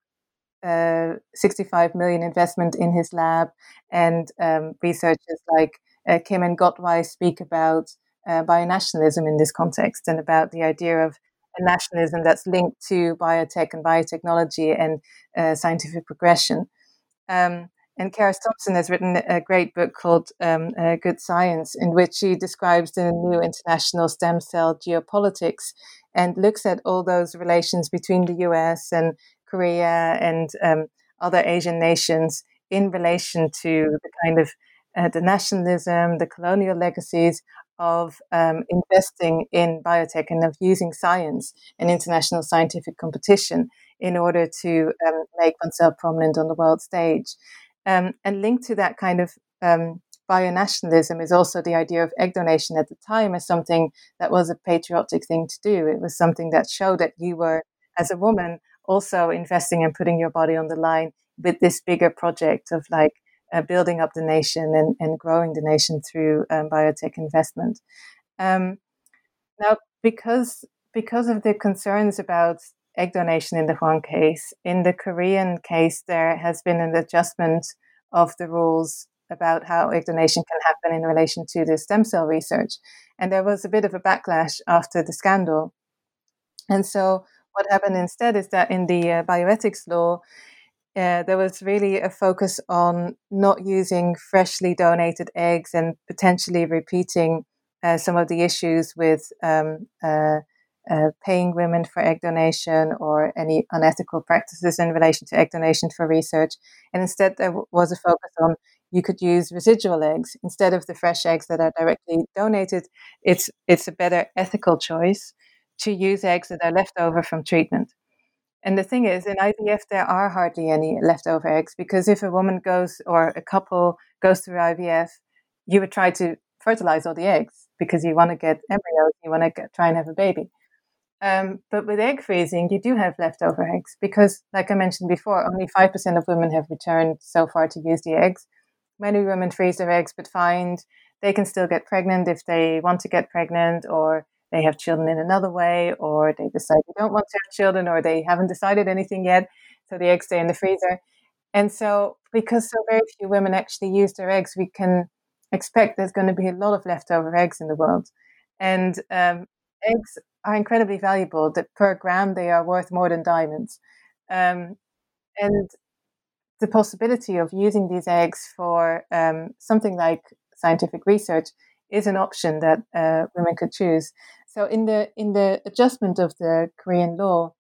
uh, 65 million investment in his lab, and um, researchers like uh, Kim and Gottweis speak about uh, bionationalism in this context and about the idea of a nationalism that's linked to biotech and biotechnology and uh, scientific progression. Um, and Charis Thompson has written a great book called um, uh, Good Science, in which she describes the new international stem cell geopolitics and looks at all those relations between the US and Korea and um, other Asian nations in relation to the kind of uh, the nationalism, the colonial legacies of um, investing in biotech and of using science and international scientific competition in order to um, make oneself prominent on the world stage. Um, and linked to that kind of um, bionationalism is also the idea of egg donation at the time as something that was a patriotic thing to do. It was something that showed that you were, as a woman, also investing and putting your body on the line with this bigger project of like uh, building up the nation and, and growing the nation through um, biotech investment. Um, now, because because of the concerns about egg donation in the Hwang case, in the Korean case, there has been an adjustment of the rules about how egg donation can happen in relation to the stem cell research. And there was a bit of a backlash after the scandal. And so, what happened instead is that in the uh, bioethics law, uh, there was really a focus on not using freshly donated eggs and potentially repeating uh, some of the issues with um, uh, uh, paying women for egg donation or any unethical practices in relation to egg donation for research. And instead, there was a focus on you could use residual eggs instead of the fresh eggs that are directly donated. It's it's a better ethical choice to use eggs that are left over from treatment. And the thing is, in IVF, there are hardly any leftover eggs because if a woman goes or a couple goes through IVF, you would try to fertilize all the eggs because you want to get embryos, you want to get, try and have a baby. Um, but with egg freezing, you do have leftover eggs because, like I mentioned before, only 5% of women have returned so far to use the eggs. Many women freeze their eggs but find they can still get pregnant if they want to get pregnant or they have children in another way or they decide they don't want to have children or they haven't decided anything yet. So the eggs stay in the freezer. And so, because so very few women actually use their eggs, we can expect there's going to be a lot of leftover eggs in the world. And um, eggs are incredibly valuable. That per gram they are worth more than diamonds. Um, and the possibility of using these eggs for um, something like scientific research is an option that uh, women could choose. So in the in the adjustment of the Korean law,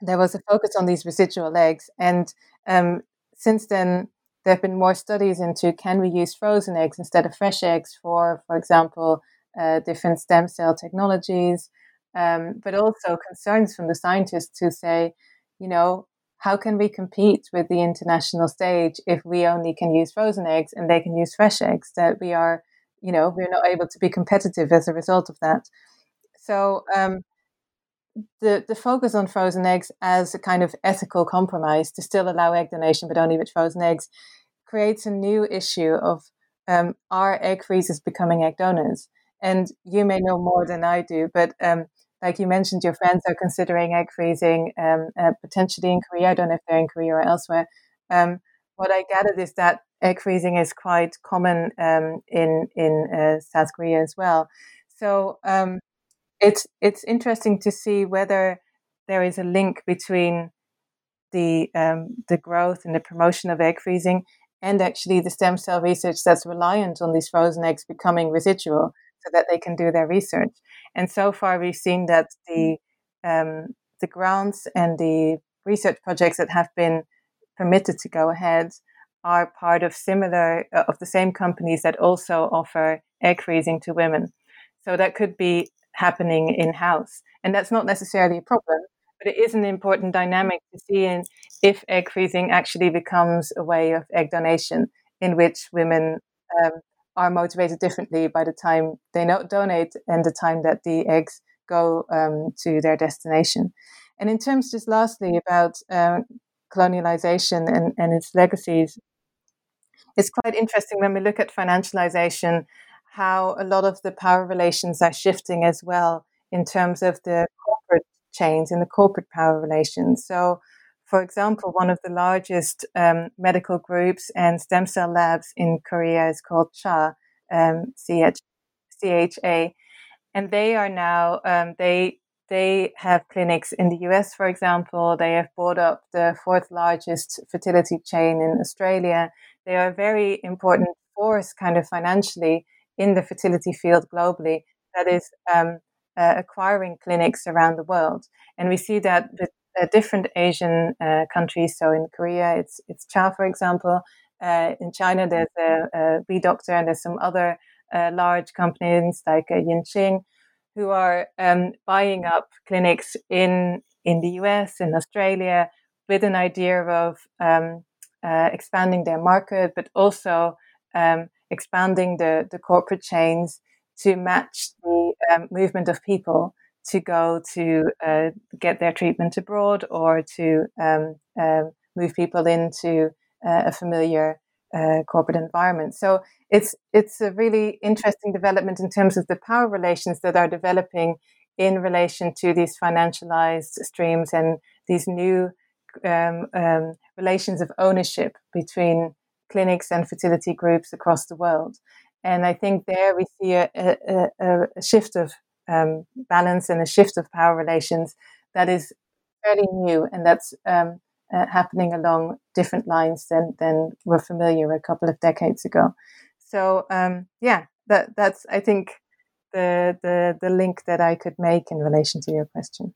there was a focus on these residual eggs, and um, since then there have been more studies into can we use frozen eggs instead of fresh eggs for, for example, uh, different stem cell technologies, um, but also concerns from the scientists who say, you know, how can we compete with the international stage if we only can use frozen eggs and they can use fresh eggs? That we are, you know, we're not able to be competitive as a result of that. So um, the the focus on frozen eggs as a kind of ethical compromise to still allow egg donation, but only with frozen eggs, creates a new issue of um, are egg freezers becoming egg donors? And you may know more than I do, but um, like you mentioned, your friends are considering egg freezing um, uh, potentially in Korea. I don't know if they're in Korea or elsewhere. Um, what I gathered is that egg freezing is quite common um, in in uh, South Korea as well. So um, it's it's interesting to see whether there is a link between the um, the growth and the promotion of egg freezing and actually the stem cell research that's reliant on these frozen eggs becoming residual so that they can do their research. And so far, we've seen that the um, the grants and the research projects that have been permitted to go ahead are part of similar uh, of the same companies that also offer egg freezing to women. So that could be happening in house, and that's not necessarily a problem. But it is an important dynamic to see in if egg freezing actually becomes a way of egg donation in which women um, are motivated differently by the time they donate and the time that the eggs go um, to their destination. And in terms, just lastly, about um, colonialization and, and its legacies, it's quite interesting when we look at financialization how a lot of the power relations are shifting as well in terms of the corporate chains and the corporate power relations. So, for example, one of the largest um, medical groups and stem cell labs in Korea is called CHA, um, CH, CHA, and they are now um, they they have clinics in the US, for example. They have bought up the fourth largest fertility chain in Australia. They are a very important force, kind of financially, in the fertility field globally. That is um, uh, acquiring clinics around the world, and we see that with uh, different Asian uh, countries. So in Korea, it's it's Cha, for example. Uh, in China, there's a, a WeDoctor, and there's some other uh, large companies like uh, Jinxin, who are um, buying up clinics in in the US, in Australia, with an idea of um, expanding their market, but also um, expanding the, the corporate chains to match the um, movement of people to go to uh, get their treatment abroad or to um, um, move people into uh, a familiar uh, corporate environment. So it's it's a really interesting development in terms of the power relations that are developing in relation to these financialized streams and these new um, um, relations of ownership between clinics and fertility groups across the world. And I think there we see a, a, a shift of um, balance and a shift of power relations that is fairly new and that's um, uh, happening along different lines than, than were familiar a couple of decades ago. So um, yeah, that that's I think the, the the link that I could make in relation to your question.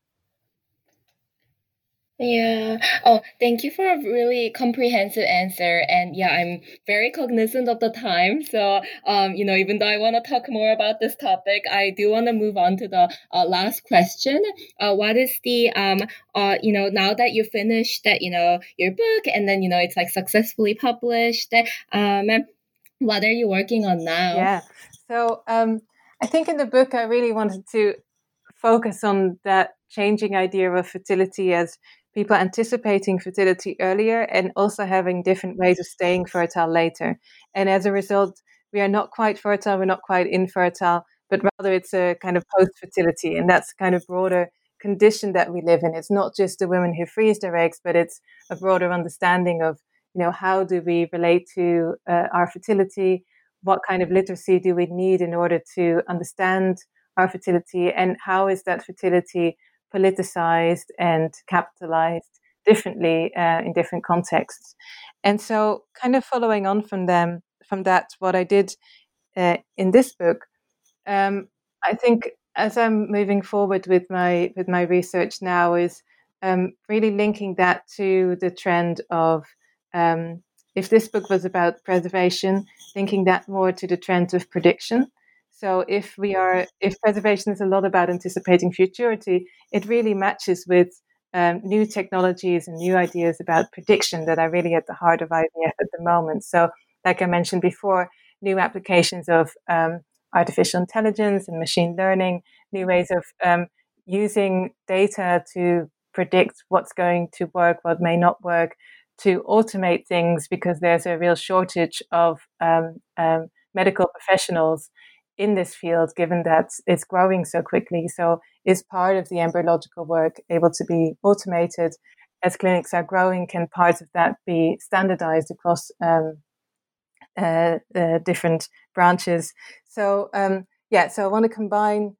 Yeah. Oh, thank you for a really comprehensive answer. And yeah, I'm very cognizant of the time. So, um, you know, even though I want to talk more about this topic, I do want to move on to the uh, last question. Uh, what is the, um, uh, you know, now that you finished that, you know, your book and then, you know, it's like successfully published, um, what are you working on now? Yeah. So, um, I think in the book, I really wanted to focus on that changing idea of fertility as people anticipating fertility earlier and also having different ways of staying fertile later. And as a result, we are not quite fertile, we're not quite infertile, but rather it's a kind of post fertility. And that's kind of broader condition that we live in. It's not just the women who freeze their eggs, but it's a broader understanding of, you know, how do we relate to uh, our fertility? What kind of literacy do we need in order to understand our fertility? And how is that fertility politicized and capitalized differently uh, in different contexts. And so, kind of following on from them, from that, what I did uh, in this book, um, I think as I'm moving forward with my with my research now is um, really linking that to the trend of um, if this book was about preservation, linking that more to the trend of prediction. So if we are, if preservation is a lot about anticipating futurity, it really matches with um, new technologies and new ideas about prediction that are really at the heart of IVF at the moment. So, like I mentioned before, new applications of um, artificial intelligence and machine learning, new ways of um, using data to predict what's going to work, what may not work, to automate things because there's a real shortage of um, um, medical professionals in this field, given that it's growing so quickly. So, is part of the embryological work able to be automated? As clinics are growing, can parts of that be standardized across um, uh, uh, different branches? So, um, yeah, so I want to combine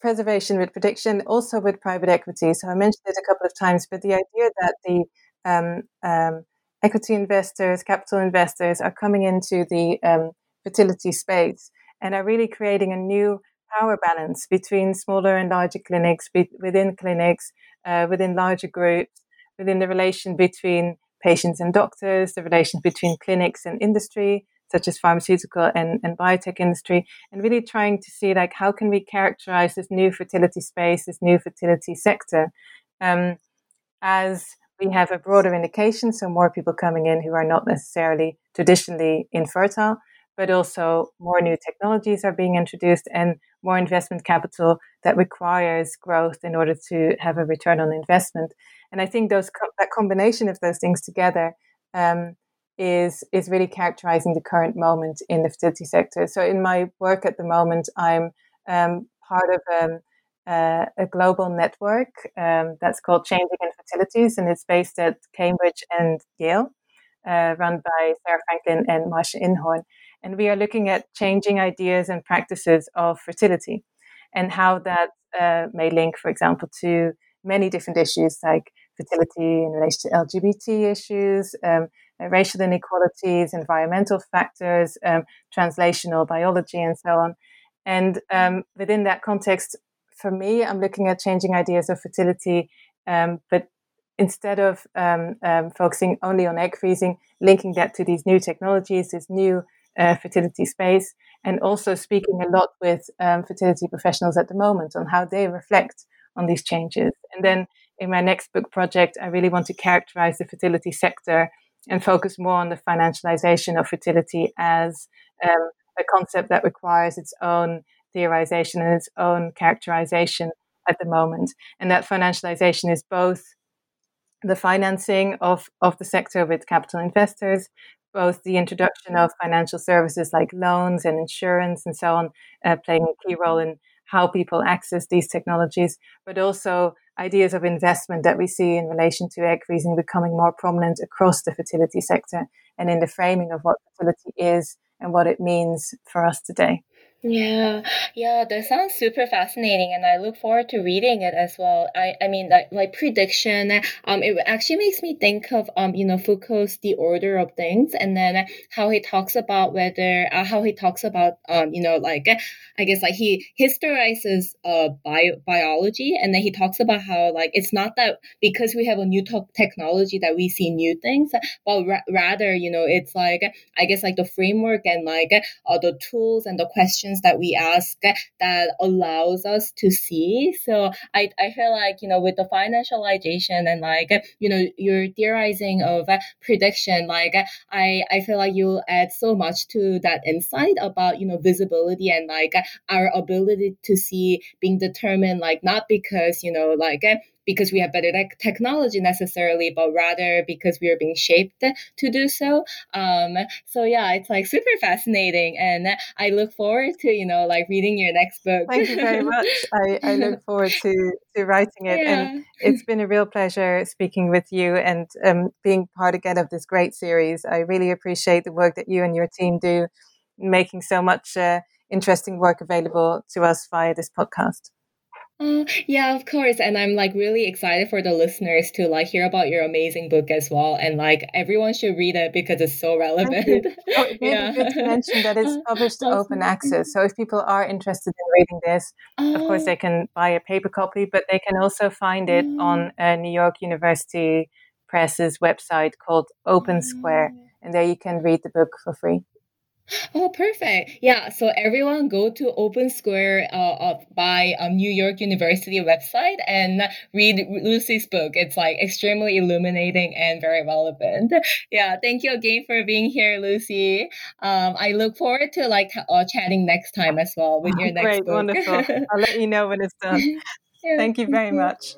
preservation with prediction, also with private equity. So, I mentioned it a couple of times, but the idea that the um, um equity investors, capital investors are coming into the um, fertility space and are really creating a new power balance between smaller and larger clinics, be, within clinics, uh, within larger groups, within the relation between patients and doctors, the relation between clinics and industry, such as pharmaceutical and, and biotech industry, and really trying to see like how can we characterize this new fertility space, this new fertility sector, um, as we have a broader indication, so more people coming in who are not necessarily traditionally infertile, but also more new technologies are being introduced and more investment capital that requires growth in order to have a return on investment. And I think those that combination of those things together um, is is really characterizing the current moment in the fertility sector. So in my work at the moment, I'm um, part of um, a global network um, that's called Changing Infertilities, and it's based at Cambridge and Yale, uh, run by Sarah Franklin and Marcia Inhorn. And we are looking at changing ideas and practices of fertility and how that uh, may link, for example, to many different issues like fertility in relation to LGBT issues, um, uh, racial inequalities, environmental factors, um, translational biology, and so on. And um, within that context, for me, I'm looking at changing ideas of fertility, um, but instead of um, um, focusing only on egg freezing, linking that to these new technologies, this new uh, fertility space, and also speaking a lot with um, fertility professionals at the moment on how they reflect on these changes. And then in my next book project, I really want to characterize the fertility sector and focus more on the financialization of fertility as um, a concept that requires its own theorization and its own characterization at the moment. And that financialization is both the financing of, of the sector with capital investors, both the introduction of financial services like loans and insurance and so on, uh, playing a key role in how people access these technologies, but also ideas of investment that we see in relation to egg freezing becoming more prominent across the fertility sector. and in the framing of what fertility is and what it means for us today. Yeah, yeah, that sounds super fascinating, and I look forward to reading it as well. I, I mean, like, like prediction, um, it actually makes me think of, um, you know, Foucault's The Order of Things, and then how he talks about whether, uh, how he talks about, um, you know, like, I guess, like he historizes, uh, bio biology, and then he talks about how, like, it's not that because we have a new technology that we see new things, but ra rather, you know, it's like, I guess, like the framework and like, uh, the tools and the questions questions that we ask that allows us to see. So I, I feel like, you know, with the financialization and like, you know, your theorizing of prediction, like I, I feel like you add so much to that insight about, you know, visibility and like our ability to see being determined, like not because, you know, like because we have better technology necessarily, but rather because we are being shaped to do so. Um, so yeah, it's like super fascinating, and I look forward to you know like reading your next book. Thank you very much. I, I look forward to to writing it, yeah. and it's been a real pleasure speaking with you and um, being part again of this great series. I really appreciate the work that you and your team do, making so much. Uh, interesting work available to us via this podcast. Uh, yeah, of course. And I'm like really excited for the listeners to like hear about your amazing book as well. And like everyone should read it because it's so relevant. Oh, it yeah. good to mention that it's published open access. So if people are interested in reading this, oh. of course they oh. can buy a paper copy, but they can also find it oh. on a New York University Press's website called Open Square. Oh. And there you can read the book for free. Oh, perfect. Yeah. So everyone go to Open Square uh, by um, New York University website and read Lucy's book. It's like extremely illuminating and very relevant. Yeah. Thank you again for being here, Lucy. Um, I look forward to like uh, chatting next time as well with your next Great, book. wonderful. I'll let you know when it's done. yeah, thank you very much.